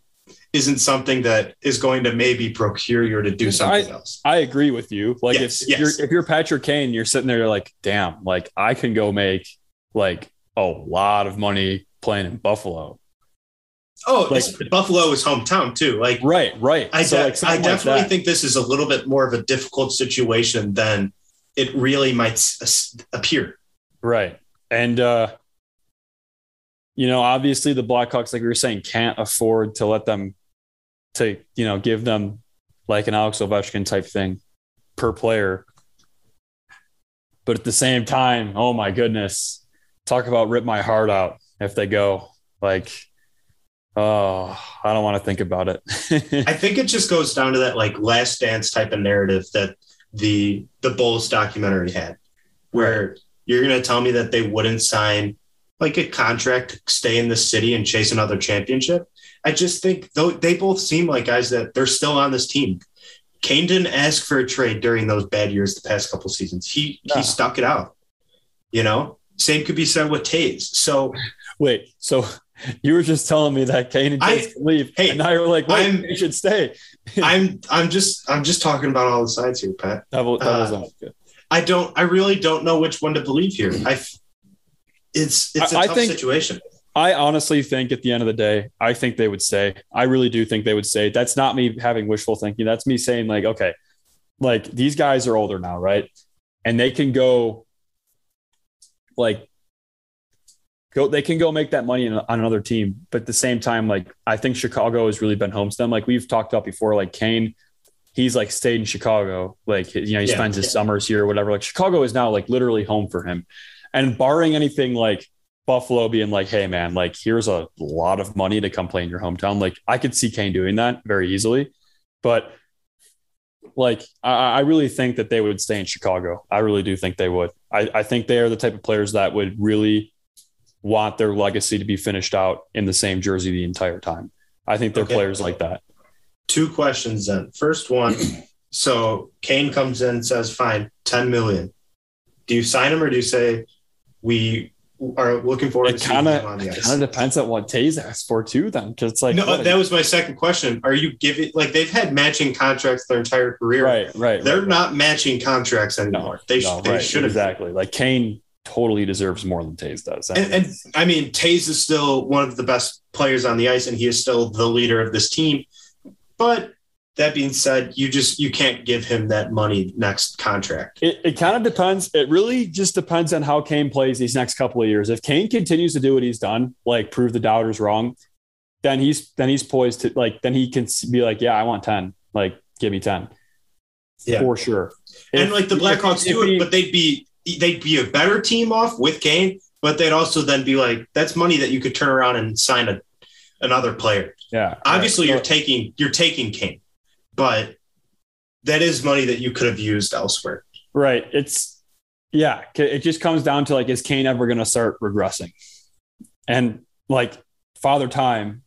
C: isn't something that is going to maybe procure you to do something
D: I,
C: else.
D: I agree with you. Like
C: yes,
D: if,
C: yes.
D: you're if you're Patrick Kane, you're sitting there like, damn, like I can go make like a lot of money playing in Buffalo.
C: Oh, like, Buffalo is hometown too. Like
D: right, right.
C: I,
D: so,
C: de-
D: like,
C: I definitely
D: like
C: think this is a little bit more of a difficult situation than it really might s- appear.
D: Right, and uh, you know, obviously the Blackhawks, like we were saying, can't afford to let them to you know give them like an Alex Ovechkin type thing per player. But at the same time, oh my goodness, talk about rip my heart out if they go like Oh, I don't want to think about it. (laughs)
C: I think it just goes down to that like last dance type of narrative that the the Bulls documentary had, where you're gonna tell me that they wouldn't sign like a contract to stay in the city and chase another championship. I just think though they both seem like guys that they're still on this team. Kane didn't ask for a trade during those bad years the past couple seasons. He no. he stuck it out. You know, same could be said with Toews. So
D: wait, so (laughs) you were just telling me that Kane and Toews can leave,
C: hey,
D: and now you're like, wait, I'm, they should stay. (laughs)
C: I'm I'm just I'm just talking about all the sides here, Pat.
D: That was, that was uh, good.
C: I don't I really don't know which one to believe here. I it's it's a I, tough I think, situation.
D: I honestly think at the end of the day, I think they would say. I really do think they would say. That's not me having wishful thinking. That's me saying like, okay, like these guys are older now, right? And they can go like go they can go make that money on another team. But at the same time, like I think Chicago has really been home to them. Like we've talked about before, like Kane, he's like stayed in Chicago. Like you know, he yeah, spends his yeah. summers here or whatever. Like Chicago is now like literally home for him. And barring anything like Buffalo being like, hey man, like here's a lot of money to come play in your hometown. Like I could see Kane doing that very easily. But like I, I, really think that they would stay in Chicago. I really do think they would. I, I think they are the type of players that would really want their legacy to be finished out in the same jersey the entire time. I think they're okay. players like that.
C: Two questions then. First one, (clears throat) so Kane comes in and says, "Fine, ten million. Do you sign him or do you say we are looking forward
D: it to kinda, seeing him on the ice? It kind of depends on what Toews asks for too. Then because it's like
C: no, that was my second question. Are you giving like they've had matching contracts their entire career?
D: Right, right.
C: They're
D: right,
C: not right. matching contracts anymore.
D: No,
C: they
D: no,
C: they
D: right,
C: should
D: exactly like Kane totally deserves more than Toews does.
C: And, and I mean, Toews is still one of the best players on the ice, and he is still the leader of this team. But that being said, you just you can't give him that money next contract.
D: It, it kind of depends. It really just depends on how Kane plays these next couple of years. If Kane continues to do what he's done, like prove the doubters wrong, then he's then he's poised to like then he can be like, yeah, I want ten, like give me ten,
C: Yeah.
D: for sure.
C: and like the Blackhawks
D: if
C: do
D: he-
C: it, but they'd be they'd be a better team off with Kane, but they'd also then be like, that's money that you could turn around and sign a another player.
D: yeah,
C: Obviously,
D: right.
C: you're taking you're taking Kane, but that is money that you could have used elsewhere.
D: Right. It's yeah. It just comes down to like, is Kane ever going to start regressing? And like Father Time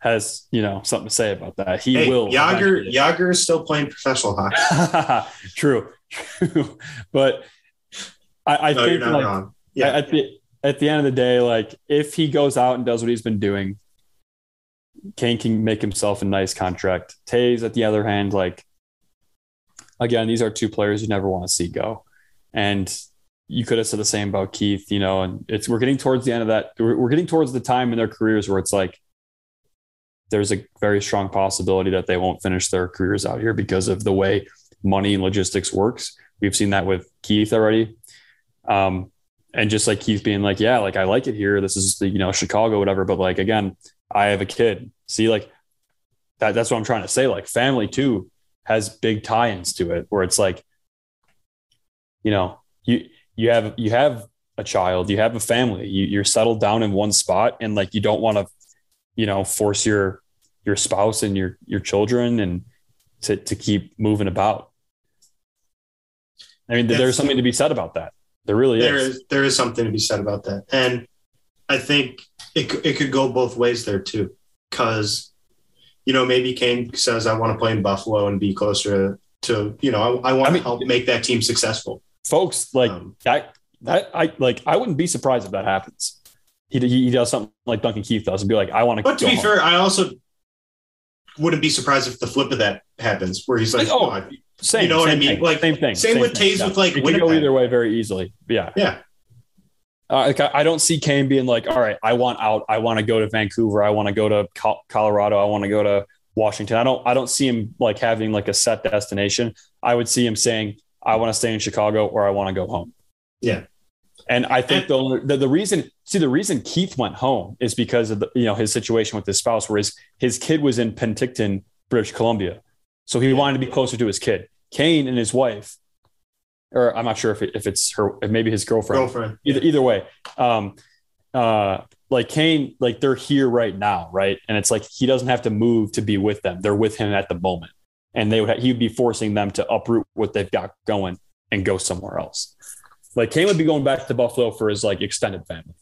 D: has you know something to say about that. He
C: hey,
D: will. Jagr.
C: Jagr is still playing professional hockey. (laughs)
D: true, true. (laughs) But I, I
C: no,
D: think like.
C: Yeah,
D: at the at the end of the day, like if he goes out and does what he's been doing, Kane can make himself a nice contract. Toews, at the other hand, like again, these are two players you never want to see go. And you could have said the same about Keith, you know, and it's we're getting towards the end of that. We're, we're getting towards the time in their careers where it's like there's a very strong possibility that they won't finish their careers out here because of the way money and logistics works. We've seen that with Keith already. Um, and just like Keith being like, yeah, like I like it here. This is the, you know, Chicago, whatever. But like, again, I have a kid. See, like that, that's what I'm trying to say. Like family too has big tie-ins to it where it's like, you know, you, you have, you have a child, you have a family, you, you're settled down in one spot and like, you don't want to, you know, force your, your spouse and your, your children and to, to keep moving about. I mean,
C: That's-
D: there's something to be said about that. There really
C: there
D: is.
C: is there is something to be said about that, and I think it it could go both ways there too, because you know maybe Kane says I want to play in Buffalo and be closer to you know I, I want
D: I mean-
C: to help make that team successful.
D: Folks, like
C: Um,
D: that, that I like. I wouldn't be surprised if that happens. He he does something like Duncan Keith does and be like, I want to.
C: But to be fair, I also wouldn't be surprised if the flip of that happens, where he's like,
D: Like, oh,
C: "No, I-
D: same,
C: you know what I mean?
D: thing,
C: Like,
D: same thing.
C: same with
D: thing,
C: Toews with, like,
D: it can go either way very easily. Yeah,
C: yeah,
D: Uh, like I, I don't see Kane being like, all right, I want out. I want to go to Vancouver. I want to go to Col- Colorado. I want to go to Washington. I don't. I don't see him like having like a set destination. I would see him saying, I want to stay in Chicago or I want to go home.
C: Yeah.
D: And I think the, only- the the reason see the reason Keith went home is because of the, you know his situation with his spouse, where his his kid was in Penticton, British Columbia, so he wanted to be closer to his kid. Kane and his wife, or I'm not sure if it, if it's her, maybe his girlfriend.
C: Girlfriend.
D: either either way um uh like kane like they're here right now right? And it's like he doesn't have to move to be with them. They're with him at the moment. And they would ha- he'd be forcing them to uproot what they've got going and go somewhere else. Like kane would be going back to buffalo for his like extended family.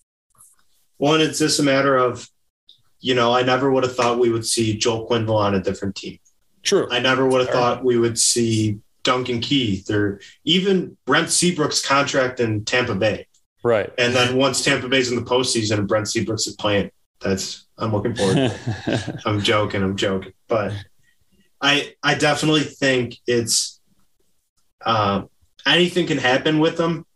C: One, it's just a matter of, you know, I never would have thought we would see Joel Quenneville on a different team.
D: True
C: I never would have
D: Fair
C: thought we would see Duncan Keith or even Brent Seabrook's contract in Tampa Bay.
D: right
C: And then once Tampa Bay's in the postseason and Brent Seabrook's is playing, that's I'm looking forward. to. (laughs) I'm joking, I'm joking, but I I definitely think it's um, anything can happen with them,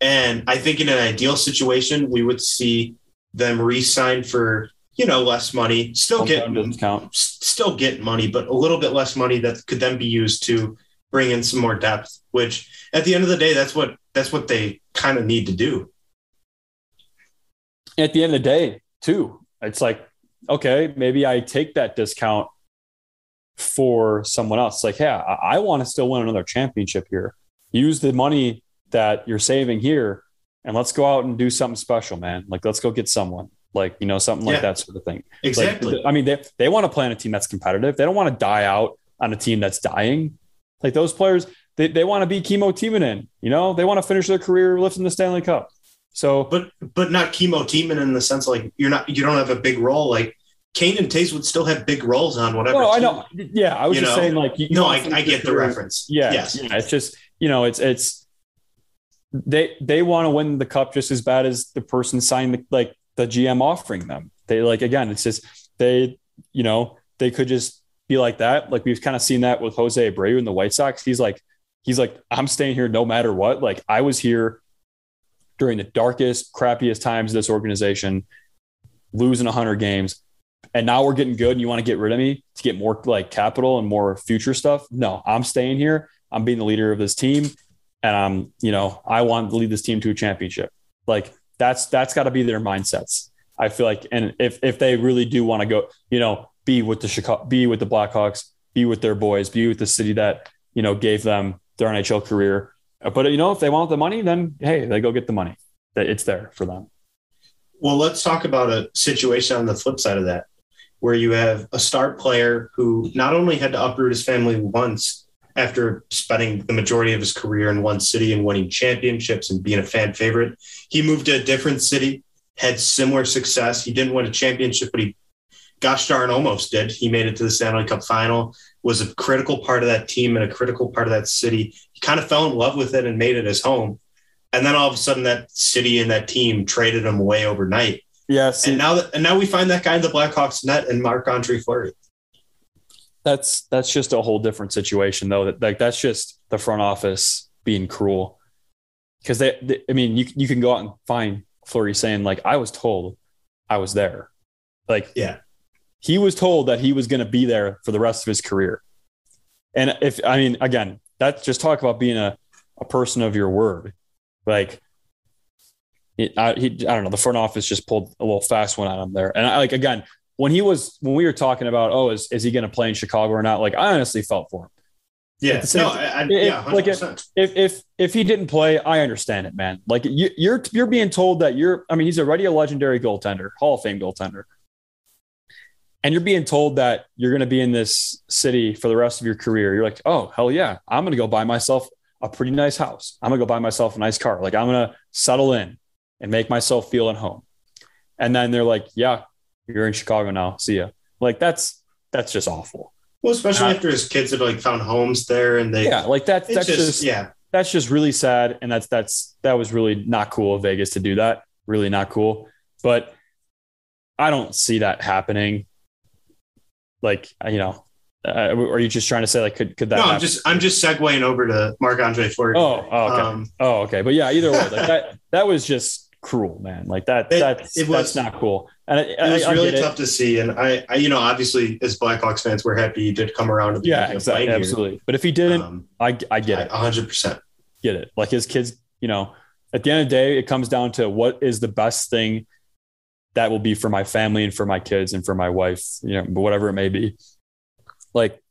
C: and I think in an ideal situation we would see them re-sign for you know less money, still get
D: Hometown doesn't count
C: s- still get money, but a little bit less money that could then be used to bring in some more depth. Which at the end of the day, that's what that's what they kind of need to do.
D: at the end of the day, too, it's like, okay, maybe I take that discount for someone else. Like, yeah, I, I want to still win another championship here. Use the money that you're saving here and let's go out and do something special, man. Like, let's go get someone. Like, you know, something like
C: Yeah.
D: that sort of thing. Like,
C: Exactly.
D: I mean, they, they want to play on a team that's competitive. They don't want to die out on a team that's dying. Like those players, they, they want to be chemo teaming in, you know, they want to finish their career lifting the Stanley Cup. So,
C: but but not chemo teaming in the sense like you're not you don't have a big role. Like Kane and Toews would still have big roles on whatever.
D: no, I
C: team.
D: know. Yeah, I was just
C: know?
D: saying, like, you,
C: No, I, I get the
D: career-
C: reference.
D: Yeah,
C: Yes.
D: yeah, it's just you know, it's it's they they want to win the cup just as bad as the person signed the like the GM offering them. They like again, it's just they you know they could just be like that. Like we've kind of seen that with Jose Abreu in the White Sox. He's like he's like I'm staying here no matter what. Like I was here during the darkest, crappiest times of this organization, losing 100 games. And now we're getting good and you want to get rid of me to get more like capital and more future stuff. No, I'm staying here. I'm being the leader of this team. And I'm, you know, I want to lead this team to a championship. Like that's, that's got to be their mindsets. I feel like, and if, if they really do want to go, you know, be with the Chicago, be with the Blackhawks, be with their boys, be with the city that, you know, gave them their NHL career. But, you know, if they want the money, then hey, they go get the money. It's there for them.
C: Well, let's talk about a situation on the flip side of that, where you have a star player who not only had to uproot his family once after spending the majority of his career in one city and winning championships and being a fan favorite, he moved to a different city, had similar success. He didn't win a championship, but he gosh darn almost did. He made it to the Stanley Cup final, was a critical part of that team and a critical part of that city. He kind of fell in love with it and made it his home. And then all of a sudden that city and that team traded him away overnight.
D: Yes.
C: And now that and now we find that guy in the Blackhawks net and Marc Andre Fleury.
D: That's that's just a whole different situation though. That like that's just the front office being cruel. Because they, they, I mean, you you can go out and find Fleury saying like, "I was told I was there." Like,
C: yeah,
D: he was told that he was going to be there for the rest of his career. And if, I mean, again, that's just talk about being a, a person of your word. Like, it, I, he, I don't know, the front office just pulled a little fast one on him there. And I, like, again, when he was, when we were talking about, oh, is, is he going to play in Chicago or not? Like, I honestly felt for him.
C: Yeah, no, I, I, yeah,
D: like if, if if if he didn't play, I understand it, man. Like you, you're you're being told that you're. I mean, he's already a legendary goaltender, Hall of Fame goaltender and you're being told that you're going to be in this city for the rest of your career, you're like, oh, hell yeah, I'm going to go buy myself a pretty nice house. I'm going to go buy myself a nice car. Like, I'm going to settle in and make myself feel at home. And then they're like, yeah, you're in Chicago now. See ya. Like, that's, that's just awful.
C: Well, especially uh, after his kids had like found homes there and they,
D: yeah, like that, that's just, just,
C: yeah,
D: that's just really sad. And that's, that's, that was really not cool of Vegas to do that. Really not cool. But I don't see that happening like you know uh, are you just trying to say like could could that
C: no
D: happen?
C: i'm just i'm just segueing over to marc andre fleury
D: oh, oh okay um, oh okay but yeah either way like (laughs) that that was just cruel man. Like that it, that's it was, that's not cool.
C: And it, it was I, really tough to see and I, I, you know obviously as blackhawks fans we're happy he did come around
D: to yeah exactly. absolutely. But if he didn't um, i i get it.
C: 100%
D: get it. Like his kids you know at the end of the day it comes down to what is the best thing that will be for my family and for my kids and for my wife, you know, whatever it may be. Like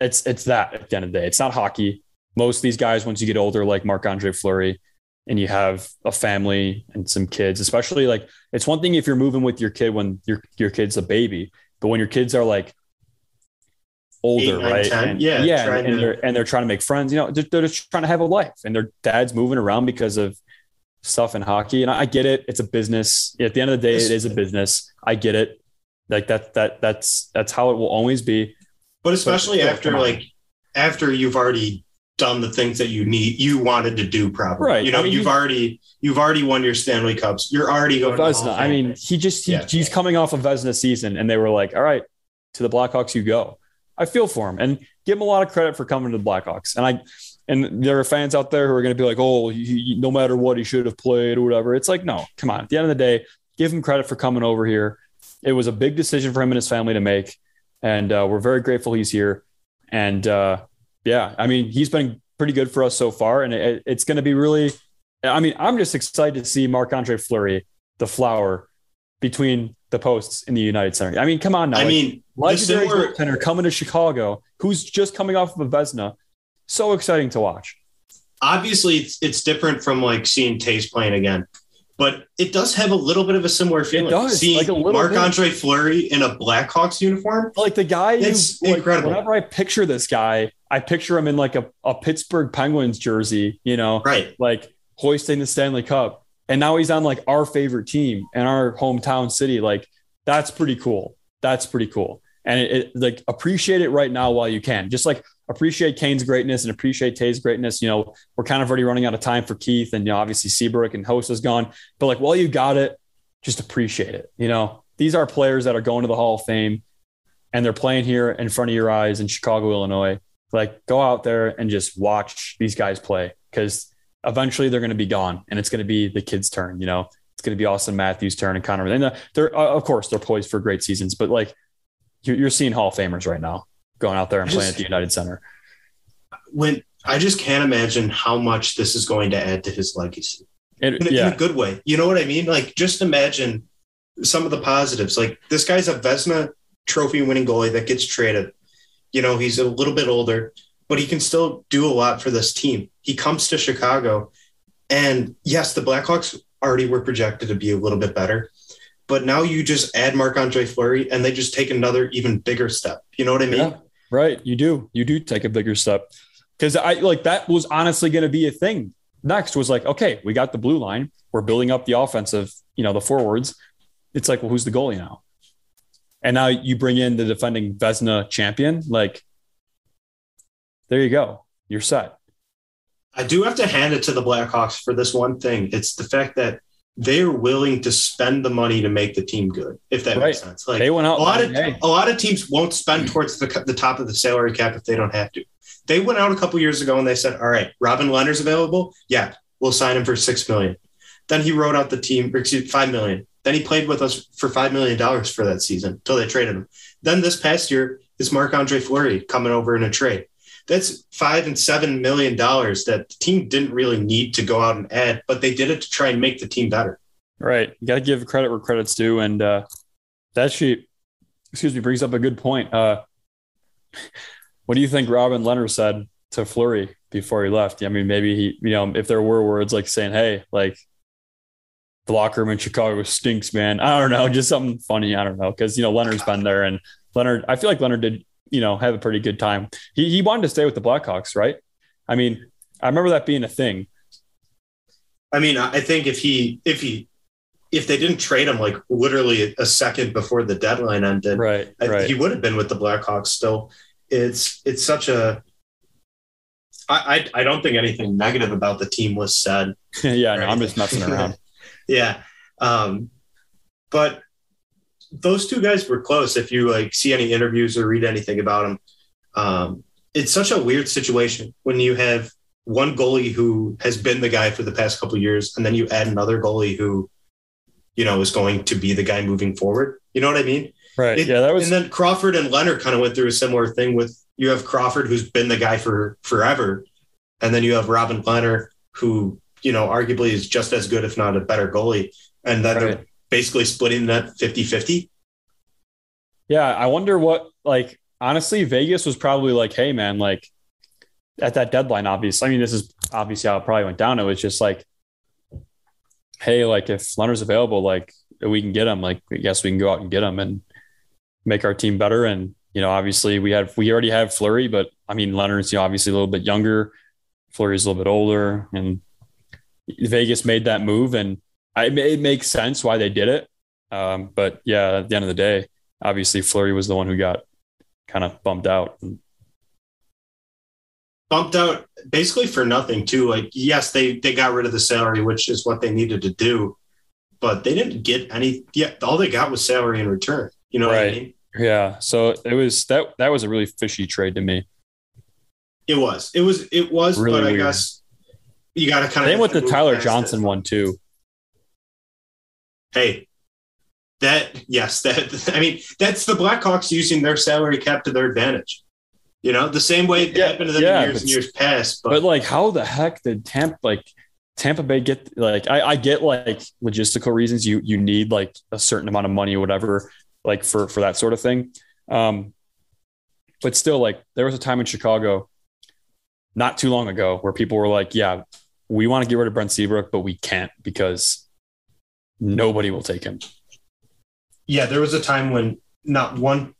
D: it's it's that at the end of the day. It's not hockey. Most of these guys, once you get older, like Marc Andre Fleury, and you have a family and some kids, especially like it's one thing if you're moving with your kid when your your kid's a baby, but when your kids are like older, Eight, nine, right? And, yeah, yeah, and, to... they're and they're trying to make friends. You know, they're, they're just trying to have a life, and their dad's moving around because of stuff in hockey. And I get it. It's a business. At the end of the day, it is a business. I get it. Like that, that, that's, that's how it will always be.
C: But especially but, after like, after you've already done the things that you need, you wanted to do probably, right. You know, I mean, you've already, you've already won your Stanley cups. You're already going
D: Vezina. I mean, he just, he, yeah. he's coming off a Vezina season and they were like, all right, to the Blackhawks you go. I feel for him and give him a lot of credit for coming to the Blackhawks. And I, and there are fans out there who are going to be like, oh, he, he, no matter what, he should have played or whatever. It's like, no, come on. At the end of the day, give him credit for coming over here. It was a big decision for him and his family to make. And uh, we're very grateful he's here. And uh, yeah, I mean, he's been pretty good for us so far. And it, it's going to be really, I mean, I'm just excited to see Marc Andre Fleury, the flower between the posts in the United Center. I mean, come on now.
C: I like, mean,
D: legendary similar- center coming to Chicago, who's just coming off of a Vezina so exciting to watch.
C: Obviously, it's, it's different from like seeing Toews playing again, but it does have a little bit of a similar feeling. It does. Seeing like Marc Andre Fleury in a Blackhawks uniform,
D: like the guy.
C: It's like, incredible.
D: Whenever I picture this guy, I picture him in like a, a Pittsburgh Penguins jersey. You know,
C: right?
D: Like hoisting the Stanley Cup, and now he's on like our favorite team and our hometown city. Like that's pretty cool. That's pretty cool. And it, it like appreciate it right now while you can. Just like appreciate Kane's greatness and appreciate Toews's greatness. You know, we're kind of already running out of time for Keith and you know, obviously Seabrook and Hossa is gone. But like while you got it, just appreciate it. You know, these are players that are going to the Hall of Fame and they're playing here in front of your eyes in Chicago, Illinois. Like go out there and just watch these guys play because eventually they're going to be gone, and it's going to be the kids' turn. You know, it's going to be Auston Matthews' turn and Connor. And uh, they're uh, of course they're poised for great seasons, but like you're seeing Hall of Famers right now going out there and
C: I
D: playing at the United Center.
C: When I just can't imagine how much this is going to add to his legacy in, a- in a good way. You know what I mean? Like, just imagine some of the positives. Like, this guy's a Vezina trophy winning goalie that gets traded. You know, he's a little bit older, but he can still do a lot for this team. He comes to Chicago, and yes, the Blackhawks already were projected to be a little bit better. But now you just add Marc Andre Fleury, and they just take another even bigger step. You know what I mean?
D: Yeah, right. You do. You do take a bigger step. Because I like that was honestly going to be a thing. Next was like, okay, we got the blue line. We're building up the offensive, you know, the forwards. It's like, well, who's the goalie now? And now you bring in the defending Vezina champion. Like, there you go. You're set.
C: I do have to hand it to the Blackhawks for this one thing. It's the fact that they're willing to spend the money to make the team good, if that makes sense. Like
D: they went out.
C: a lot of
D: hey,
C: a lot of teams won't spend mm. towards the, the top of the salary cap if they don't have to. They went out a couple years ago and they said, "All right, Robin Lehner's available. Yeah, we'll sign him for six million. Then he wrote out the team, or excuse five million. Then he played with us for five million dollars for that season until they traded him. Then this past year is Marc Andre Fleury coming over in a trade. That's five and seven million dollars that the team didn't really need to go out and add, but they did it to try and make the team better.
D: Right. You got to give credit where credit's due. And uh, that sheet, excuse me, brings up a good point. Uh, what do you think Robin Lehner said to Fleury before he left? I mean, maybe he, you know, if there were words like saying, hey, like the locker room in Chicago stinks, man. I don't know, just something funny. I don't know. Cause, you know, Lehner's been there and Lehner, I feel like Lehner did, you know, have a pretty good time. He, he wanted to stay with the Blackhawks, right? I mean, I remember that being a thing.
C: I mean, I think if he if he if they didn't trade him like literally a second before the deadline ended,
D: Right.
C: I-
D: Right.
C: he would have been with the Blackhawks still. It's it's such a I, I I don't think anything negative about the team was said. (laughs)
D: yeah. No, I'm just messing around. (laughs)
C: yeah. Um, but those two guys were close. If you like see any interviews or read anything about them, um, it's such a weird situation when you have one goalie who has been the guy for the past couple years, and then you add another goalie who, you know, is going to be the guy moving forward. You know what I mean?
D: Right.
C: It-
D: yeah. That was,
C: and then Crawford and Lehner kind of went through a similar thing with you have Crawford who's been the guy for forever, and then you have Robin Lehner who you know arguably is just as good if not a better goalie, and then
D: Right.
C: Basically splitting that 50-50.
D: Yeah, I wonder what like honestly, Vegas was probably like, hey man, like at that deadline, obviously. I mean, this is obviously how it probably went down. It was just like, hey, like if Lehner's available, like we can get him. Like, yes, we can go out and get him and make our team better. And you know, obviously we had we already have Fleury, but I mean Lehner's you know obviously a little bit younger, Fleury's a little bit older, and Vegas made that move, and I, it makes sense why they did it. Um, but yeah, at the end of the day, obviously Fleury was the one who got kind of bumped out.
C: Bumped out basically for nothing too. Like yes, they they got rid of the salary, which is what they needed to do, but they didn't get any. Yeah, all they got was salary in return. You know what I
D: Right.
C: mean?
D: Yeah, so it was that that was a really fishy trade to me.
C: It was. It was. It was.
D: Really
C: but I
D: weird.
C: guess you got to kind of
D: Same with the Tyler Johnson one too.
C: Hey, that yes, that (laughs) I mean that's the Blackhawks using their salary cap to their advantage. You know, the same way it
D: Yeah,
C: happened to them
D: yeah,
C: in years and years past. But,
D: But like, how the heck did Tampa like Tampa Bay get like? I, I get like logistical reasons. You you need like a certain amount of money or whatever, like for for that sort of thing. Um, but still, like there was a time in Chicago, not too long ago, where people were like, "Yeah, we want to get rid of Brent Seabrook, but we can't because nobody will take him."
C: yeah, there was a time when not one.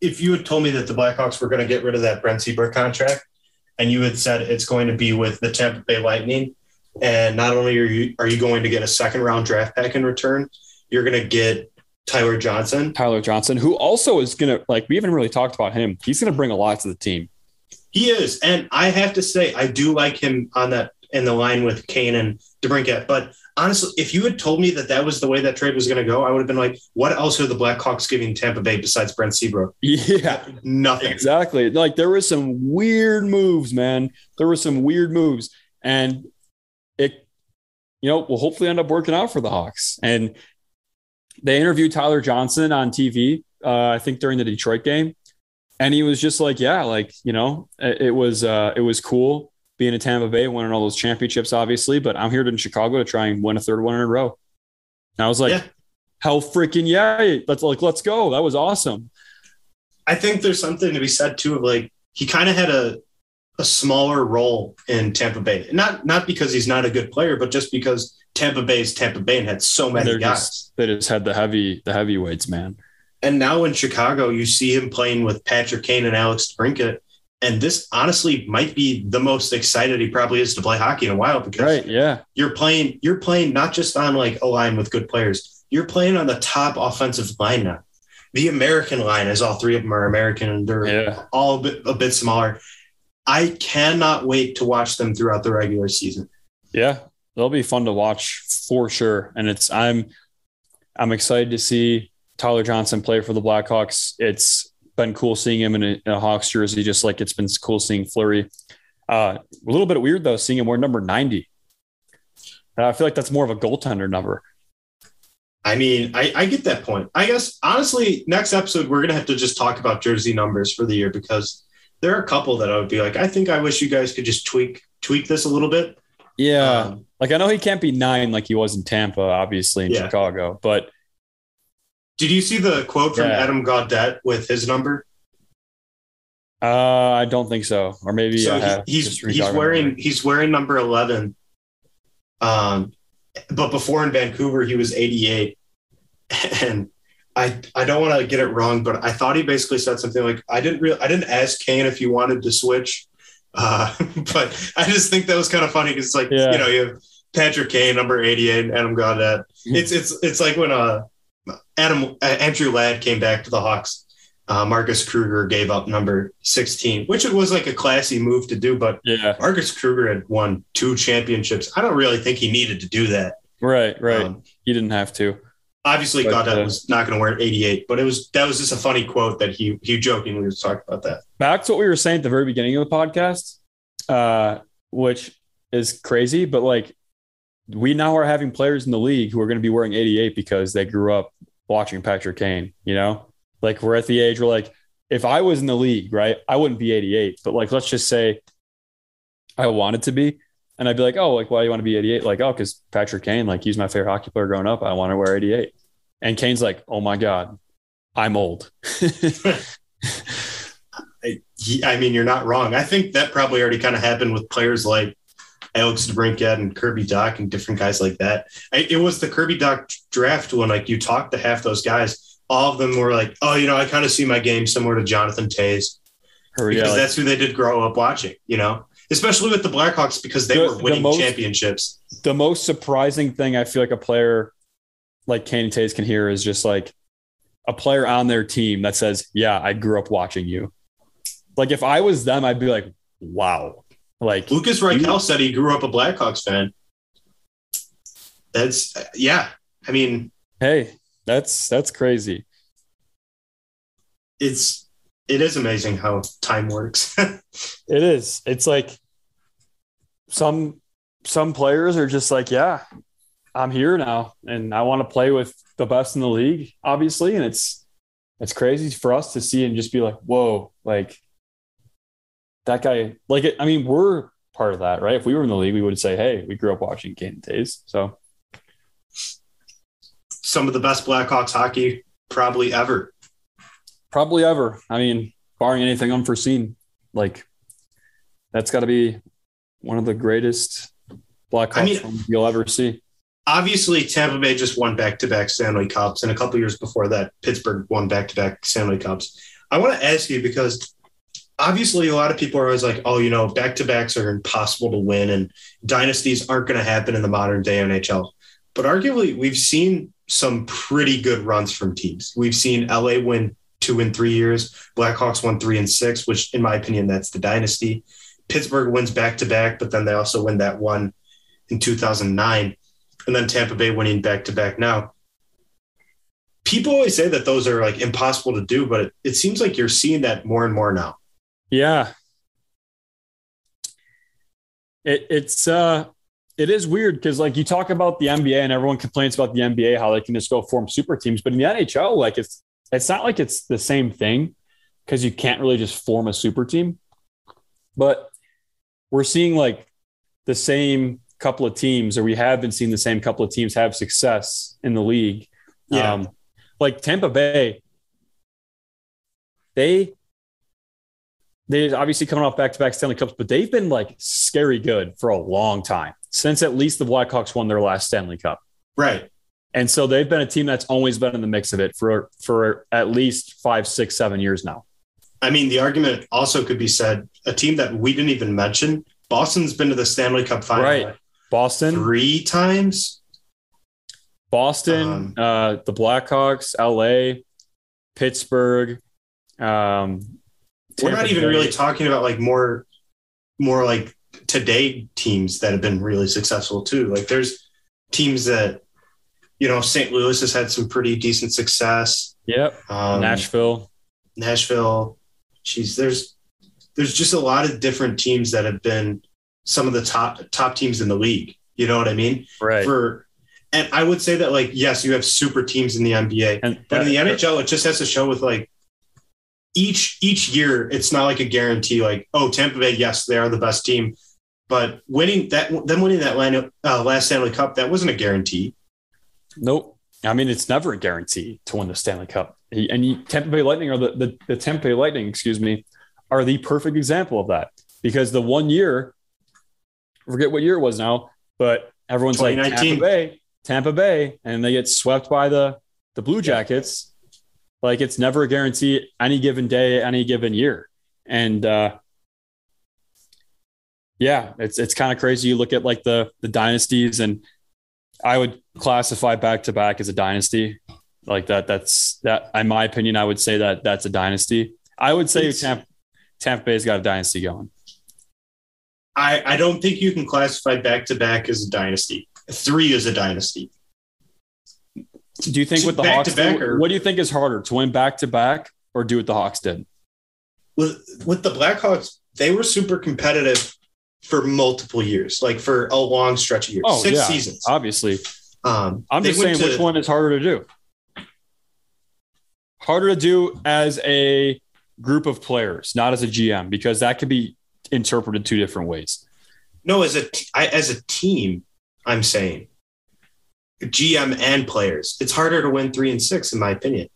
C: If you had told me that the Blackhawks were going to get rid of that Brent Seabrook contract, and you had said it's going to be with the Tampa Bay Lightning, and not only are you are you going to get a second round draft pick in return, you're going to get Tyler Johnson.
D: Tyler Johnson, who also is gonna like we haven't really talked about him. He's gonna bring a lot to the team.
C: He is, and I have to say, I do like him on that in the line with Kane and DeBrincat. But honestly, if you had told me that that was the way that trade was going to go, I would have been like, "What else are the Blackhawks giving Tampa Bay besides Brent Seabrook?
D: Yeah,
C: Nothing."
D: exactly. Like there was some weird moves, man. There were some weird moves, and it, you know, will hopefully end up working out for the Hawks. And they interviewed Tyler Johnson on TV, uh, I think during the Detroit game, and he was just like, "Yeah, like you know, it, it was uh, it was cool being in Tampa Bay, winning all those championships, obviously, but I'm here in Chicago to try and win a third one in a row." And I was like,
C: Yeah.
D: "Hell, freaking yeah! Let's like let's go! That was awesome."
C: I think there's something to be said too of like he kind of had a a smaller role in Tampa Bay. Not not because he's not a good player, but just because Tampa Bay is Tampa Bay and had so many
D: They're
C: guys.
D: just they just had the heavy the heavyweights, man.
C: And now in Chicago, you see him playing with Patrick Kane and Alex DeBrincat. And this honestly might be the most excited he probably is to play hockey in a while because
D: Right? Yeah.
C: you're playing you're playing not just on like a line with good players. You're playing on the top offensive line now. The American line, as all three of them are American and they're
D: Yeah.
C: all a bit, a bit smaller. I cannot wait to watch them throughout the regular season.
D: Yeah, they'll be fun to watch for sure. And it's I'm I'm excited to see Tyler Johnson play for the Blackhawks. It's been cool seeing him in a, in a Hawks jersey, just like it's been cool seeing Fleury. Uh, a little bit weird though, seeing him wear number ninety. Uh, I feel like that's more of a goaltender number.
C: I mean, I, I get that point. I guess honestly, next episode we're gonna have to just talk about jersey numbers for the year because there are a couple that I would be like, I think I wish you guys could just tweak tweak this a little bit.
D: Yeah,
C: Um,
D: like I know he can't be nine like he was in Tampa, obviously in
C: Yeah.
D: Chicago, but
C: did you see the quote from
D: Yeah.
C: Adam Gaudette with his number?
D: uh, I don't think so. Or maybe
C: so he- he's he's wearing he's wearing number eleven. Um, but before in Vancouver he was eighty eight, (laughs) and I I don't want to get it wrong, but I thought he basically said something like I didn't real I didn't ask Kane if he wanted to switch, uh, (laughs) but I just think that was kind of funny because like
D: Yeah.
C: you know you have Patrick Kane number eighty eight and Adam Gaudette. It's it's it's like when uh Adam uh, Andrew Ladd came back to the Hawks. Uh, Marcus Kruger gave up number 16, which it was like a classy move to do, but
D: Yeah,
C: Marcus Kruger had won two championships. I don't really think he needed to do that.
D: right, right.
C: Um,
D: he didn't have to.
C: obviously,
D: But,
C: Gaudette
D: uh,
C: was not going to wear 88, but it was that was just a funny quote that he he jokingly was talking about that.
D: back to what we were saying at the very beginning of the podcast, uh, which is crazy, but like we now are having players in the league who are going to be wearing 88 because they grew up watching Patrick Kane, you know? Like we're at the age where like if I was in the league, right, I wouldn't be 88, but like let's just say I wanted to be. And I'd be like, oh, like, why do you want to be 88? Like, oh, because Patrick Kane, like, he's my favorite hockey player growing up. I want to wear 88. And Kane's like, oh my God, I'm old. (laughs)
C: I, I mean, you're not wrong. I think that probably already kind of happened with players like Alex DeBrincat and Kirby Dach and different guys like that. I, it was the Kirby Dach draft when like you talked to half those guys, all of them were like, oh, you know, I kind of see my game similar to Jonathan
D: Toews.
C: Because that's who they did grow up watching, you know, especially with the Blackhawks because they
D: The-
C: were
D: the
C: winning
D: most-
C: championships.
D: the most surprising thing I feel like a player like Kane Toews can hear is just like a player on their team that says, "Yeah, I grew up watching you." Like if I was them, I'd be like, "Wow!" Like
C: Lukas Reichel said he grew up a Blackhawks fan. That's yeah. I mean,
D: hey, that's that's crazy.
C: it's it is amazing how time works. (laughs)
D: It is. It's like some some players are just like, "Yeah, I'm here now, and I want to play with the best in the league." Obviously, and it's it's crazy for us to see and just be like, "Whoa!" Like that guy. Like it, I mean, we're part of that, right? If we were in the league, we would say, "Hey, we grew up watching Kane Toews." So
C: Some of the best Blackhawks hockey probably ever.
D: probably ever. I mean, barring anything unforeseen, like that's got to be one of the greatest Blackhawks
C: I mean-
D: you'll ever see.
C: Obviously, Tampa Bay just won back-to-back Stanley Cups, and a couple years before that, Pittsburgh won back-to-back Stanley Cups. I want to ask you because obviously a lot of people are always like, "Oh, you know, back-to-backs are impossible to win, and dynasties aren't going to happen in the modern day NHL." But arguably, we've seen some pretty good runs from teams. We've seen LA win two and three years. Blackhawks won three and six, which, in my opinion, that's the dynasty. Pittsburgh wins back to back, but then they also win that one in 2009. And then Tampa Bay winning back to back now. People always say that those are like impossible to do, but it, it seems like you're seeing that more and more now.
D: Yeah. It, it's uh it is weird because like you talk about the NBA and everyone complains about the NBA how they can just go form super teams, but in the NHL, like it's it's not like it's the same thing because you can't really just form a super team. But we're seeing like the same couple of teams, or we have been seeing the same couple of teams have success in the league.
C: Yeah.
D: Um, like Tampa Bay, they they obviously coming off back to back Stanley Cups, but they've been like scary good for a long time since at least the Blackhawks won their last Stanley Cup.
C: Right.
D: And so they've been a team that's always been in the mix of it for for at least five, six, seven years now.
C: I mean, the argument also could be said a team that we didn't even mention. Boston's been to the Stanley Cup final
D: Right. Boston,
C: three times.
D: Boston,
C: Um,
D: uh, the Blackhawks, LA, Pittsburgh. Um,
C: We're not even really talking about like more, more like today teams that have been really successful too. Like there's teams that, you know, St. Louis has had some pretty decent success.
D: Yep.
C: Um,
D: Nashville.
C: Nashville. She's there's there's just a lot of different teams that have been some of the top top teams in the league. You know what I mean?
D: Right.
C: For and I would say that like yes, you have super teams in the NBA,
D: and
C: but in the NHL, it just has to show with like each each year. It's not like a guarantee. Like oh, Tampa Bay, yes, they are the best team, but winning that them winning that line, uh, last Stanley Cup, that wasn't a guarantee.
D: Nope. I mean, it's never a guarantee to win the Stanley Cup. And you, Tampa Bay Lightning are the, the, the Tampa Bay Lightning, excuse me, are the perfect example of that because the one year, I forget what year it was now, but everyone's like Tampa Bay, Tampa Bay, and they get swept by the the Blue Jackets. Like it's never a guarantee any given day, any given year. And uh yeah, it's it's kind of crazy. You look at like the the dynasties and I would classify back to back as a dynasty. Like that, that's that. In my opinion, I would say that that's a dynasty. I would say Tampa, Tampa Bay's got a dynasty going.
C: I I don't think you can classify back to back as a dynasty. Three is a dynasty.
D: Do you think with the
C: Back
D: Hawks,
C: to back or-
D: what do you think is harder to win back to back or do what the Hawks did?
C: with with the Blackhawks, they were super competitive for multiple years, like for a long stretch of years,
D: Oh,
C: six
D: yeah.
C: seasons.
D: Obviously,
C: Um,
D: I'm just saying
C: to-
D: which one is harder to do. Harder to do as a group of players, not as a GM, because that could be interpreted two different ways.
C: No, as a t- I, as a team, I'm saying GM and players. It's harder to win three and six, in my opinion.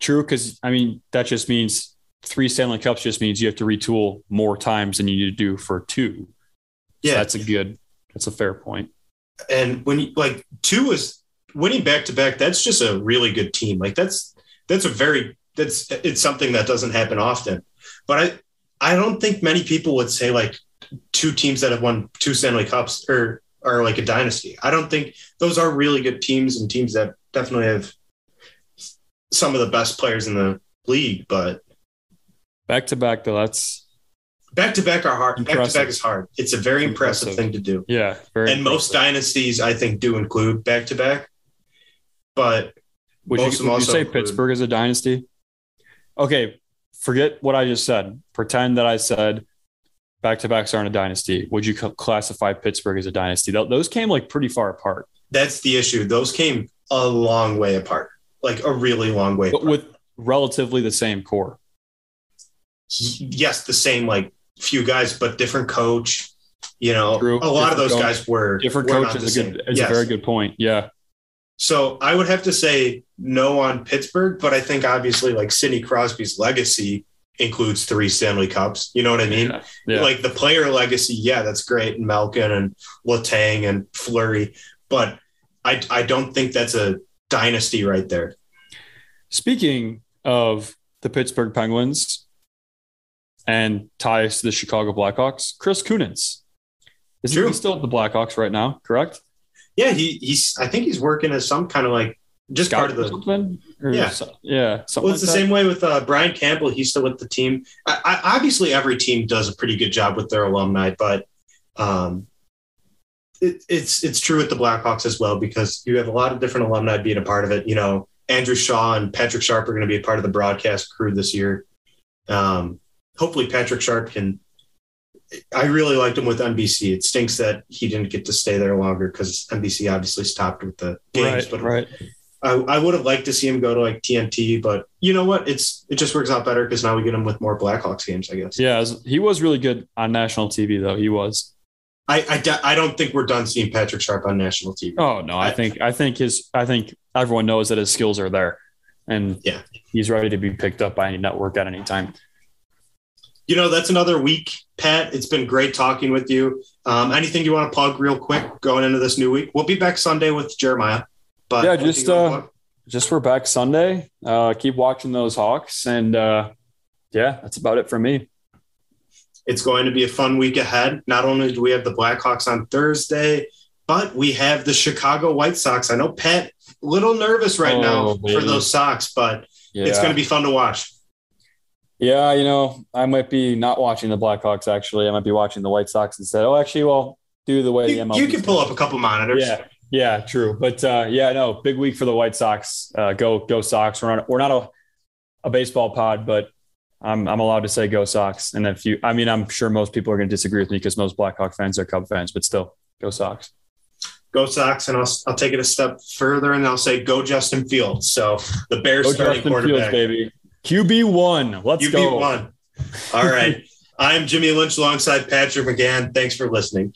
D: True, because I mean that just means three Stanley Cups just means you have to retool more times than you need to do for two. So
C: Yeah,
D: that's a good, that's a fair point.
C: and when you like two is winning back to back, that's just a really good team. Like that's that's a very that's it's something that doesn't happen often. But I I don't think many people would say like two teams that have won two Stanley Cups or are like a dynasty. I don't think those are really good teams and teams that definitely have some of the best players in the league. But
D: Back to back though, that's
C: back to back are hard. Back to back is hard. It's a very impressive,
D: Impressive.
C: thing to do.
D: yeah, very.
C: and most dynasties I think do include back to back. But
D: would
C: most
D: you, would you say
C: include-
D: Pittsburgh is a dynasty? Okay, forget what I just said. Pretend that I said back to backs aren't a dynasty. Would you classify Pittsburgh as a dynasty? Those came like pretty far apart,
C: that's the issue. Those came a long way apart, like a really long way.
D: but
C: apart.
D: with relatively the same core.
C: yes, the same like few guys, but different coach. You know,
D: True.
C: a lot of those
D: coach.
C: guys were
D: Different
C: were
D: coach is a good. It's
C: Yes.
D: a very good point. Yeah.
C: So I would have to say no on Pittsburgh, but I think obviously like Sidney Crosby's legacy includes three Stanley Cups. You know what I mean?
D: Yeah. Yeah.
C: Like the player legacy, yeah, that's great. And Malkin and Letang and Fleury, but I I don't think that's a dynasty right there.
D: Speaking of the Pittsburgh Penguins and ties to the Chicago Blackhawks, Chris Kunitz. Is he still at the Blackhawks right now? Correct.
C: Yeah, he he's I think he's working as some kind of like just part of the
D: something?
C: Yeah.
D: so- yeah. Something
C: Well, it's
D: like
C: the
D: that?
C: same way with uh, Brian Campbell. He's still with the team. I, I, obviously, every team does a pretty good job with their alumni, but um, it, it's it's true with the Blackhawks as well because you have a lot of different alumni being a part of it. You know, Andrew Shaw and Patrick Sharp are going to be a part of the broadcast crew this year. Um, hopefully, Patrick Sharp can I really liked him with NBC. It stinks that he didn't get to stay there longer because NBC obviously stopped with the games.
D: Right,
C: but
D: right.
C: I, I would have liked to see him go to like TNT, but you know what? It's it just works out better because now we get him with more Blackhawks games, I guess.
D: Yeah, he was really good on national TV though. He was.
C: I I, I don't think we're done seeing Patrick Sharp on national TV.
D: Oh no, I think I think his I think everyone knows that his skills are there, and
C: yeah,
D: he's ready to be picked up by any network at any time.
C: You know, that's another week, Pat. It's been great talking with you. Um, anything you want to plug real quick going into this new week? We'll be back Sunday with Jeremiah. But
D: yeah, just uh, just we're back Sunday. Uh, keep watching those Hawks, and uh, yeah, that's about it for me.
C: It's going to be a fun week ahead. Not only do we have the Blackhawks on Thursday, but we have the Chicago White Sox. I know Pat a little nervous right
D: Oh,
C: now
D: baby.
C: for those Sox, but
D: Yeah.
C: it's going to be fun to watch.
D: Yeah, you know, I might be not watching the Blackhawks. Actually, I might be watching the White Sox instead. Oh, actually, well, do the way the
C: You,
D: MLB.
C: you can pull up a couple monitors.
D: Yeah, yeah, true. But uh, yeah, no, big week for the White Sox. Uh, go, go Sox. We're not, we're not a, a baseball pod, but I'm, I'm allowed to say go Sox. And if you, I mean, I'm sure most people are going to disagree with me because most Blackhawk fans are Cub fans, but still, go Sox.
C: Go Sox, and I'll, I'll take it a step further and I'll say go Justin Fields. So the Bears
D: Go
C: starting
D: Justin Fields,
C: quarterback.
D: baby. QB one. Let's
C: You
D: go.
C: beat one. All right. I'm Jimmy Lynch alongside Patrick McGann. Thanks for listening.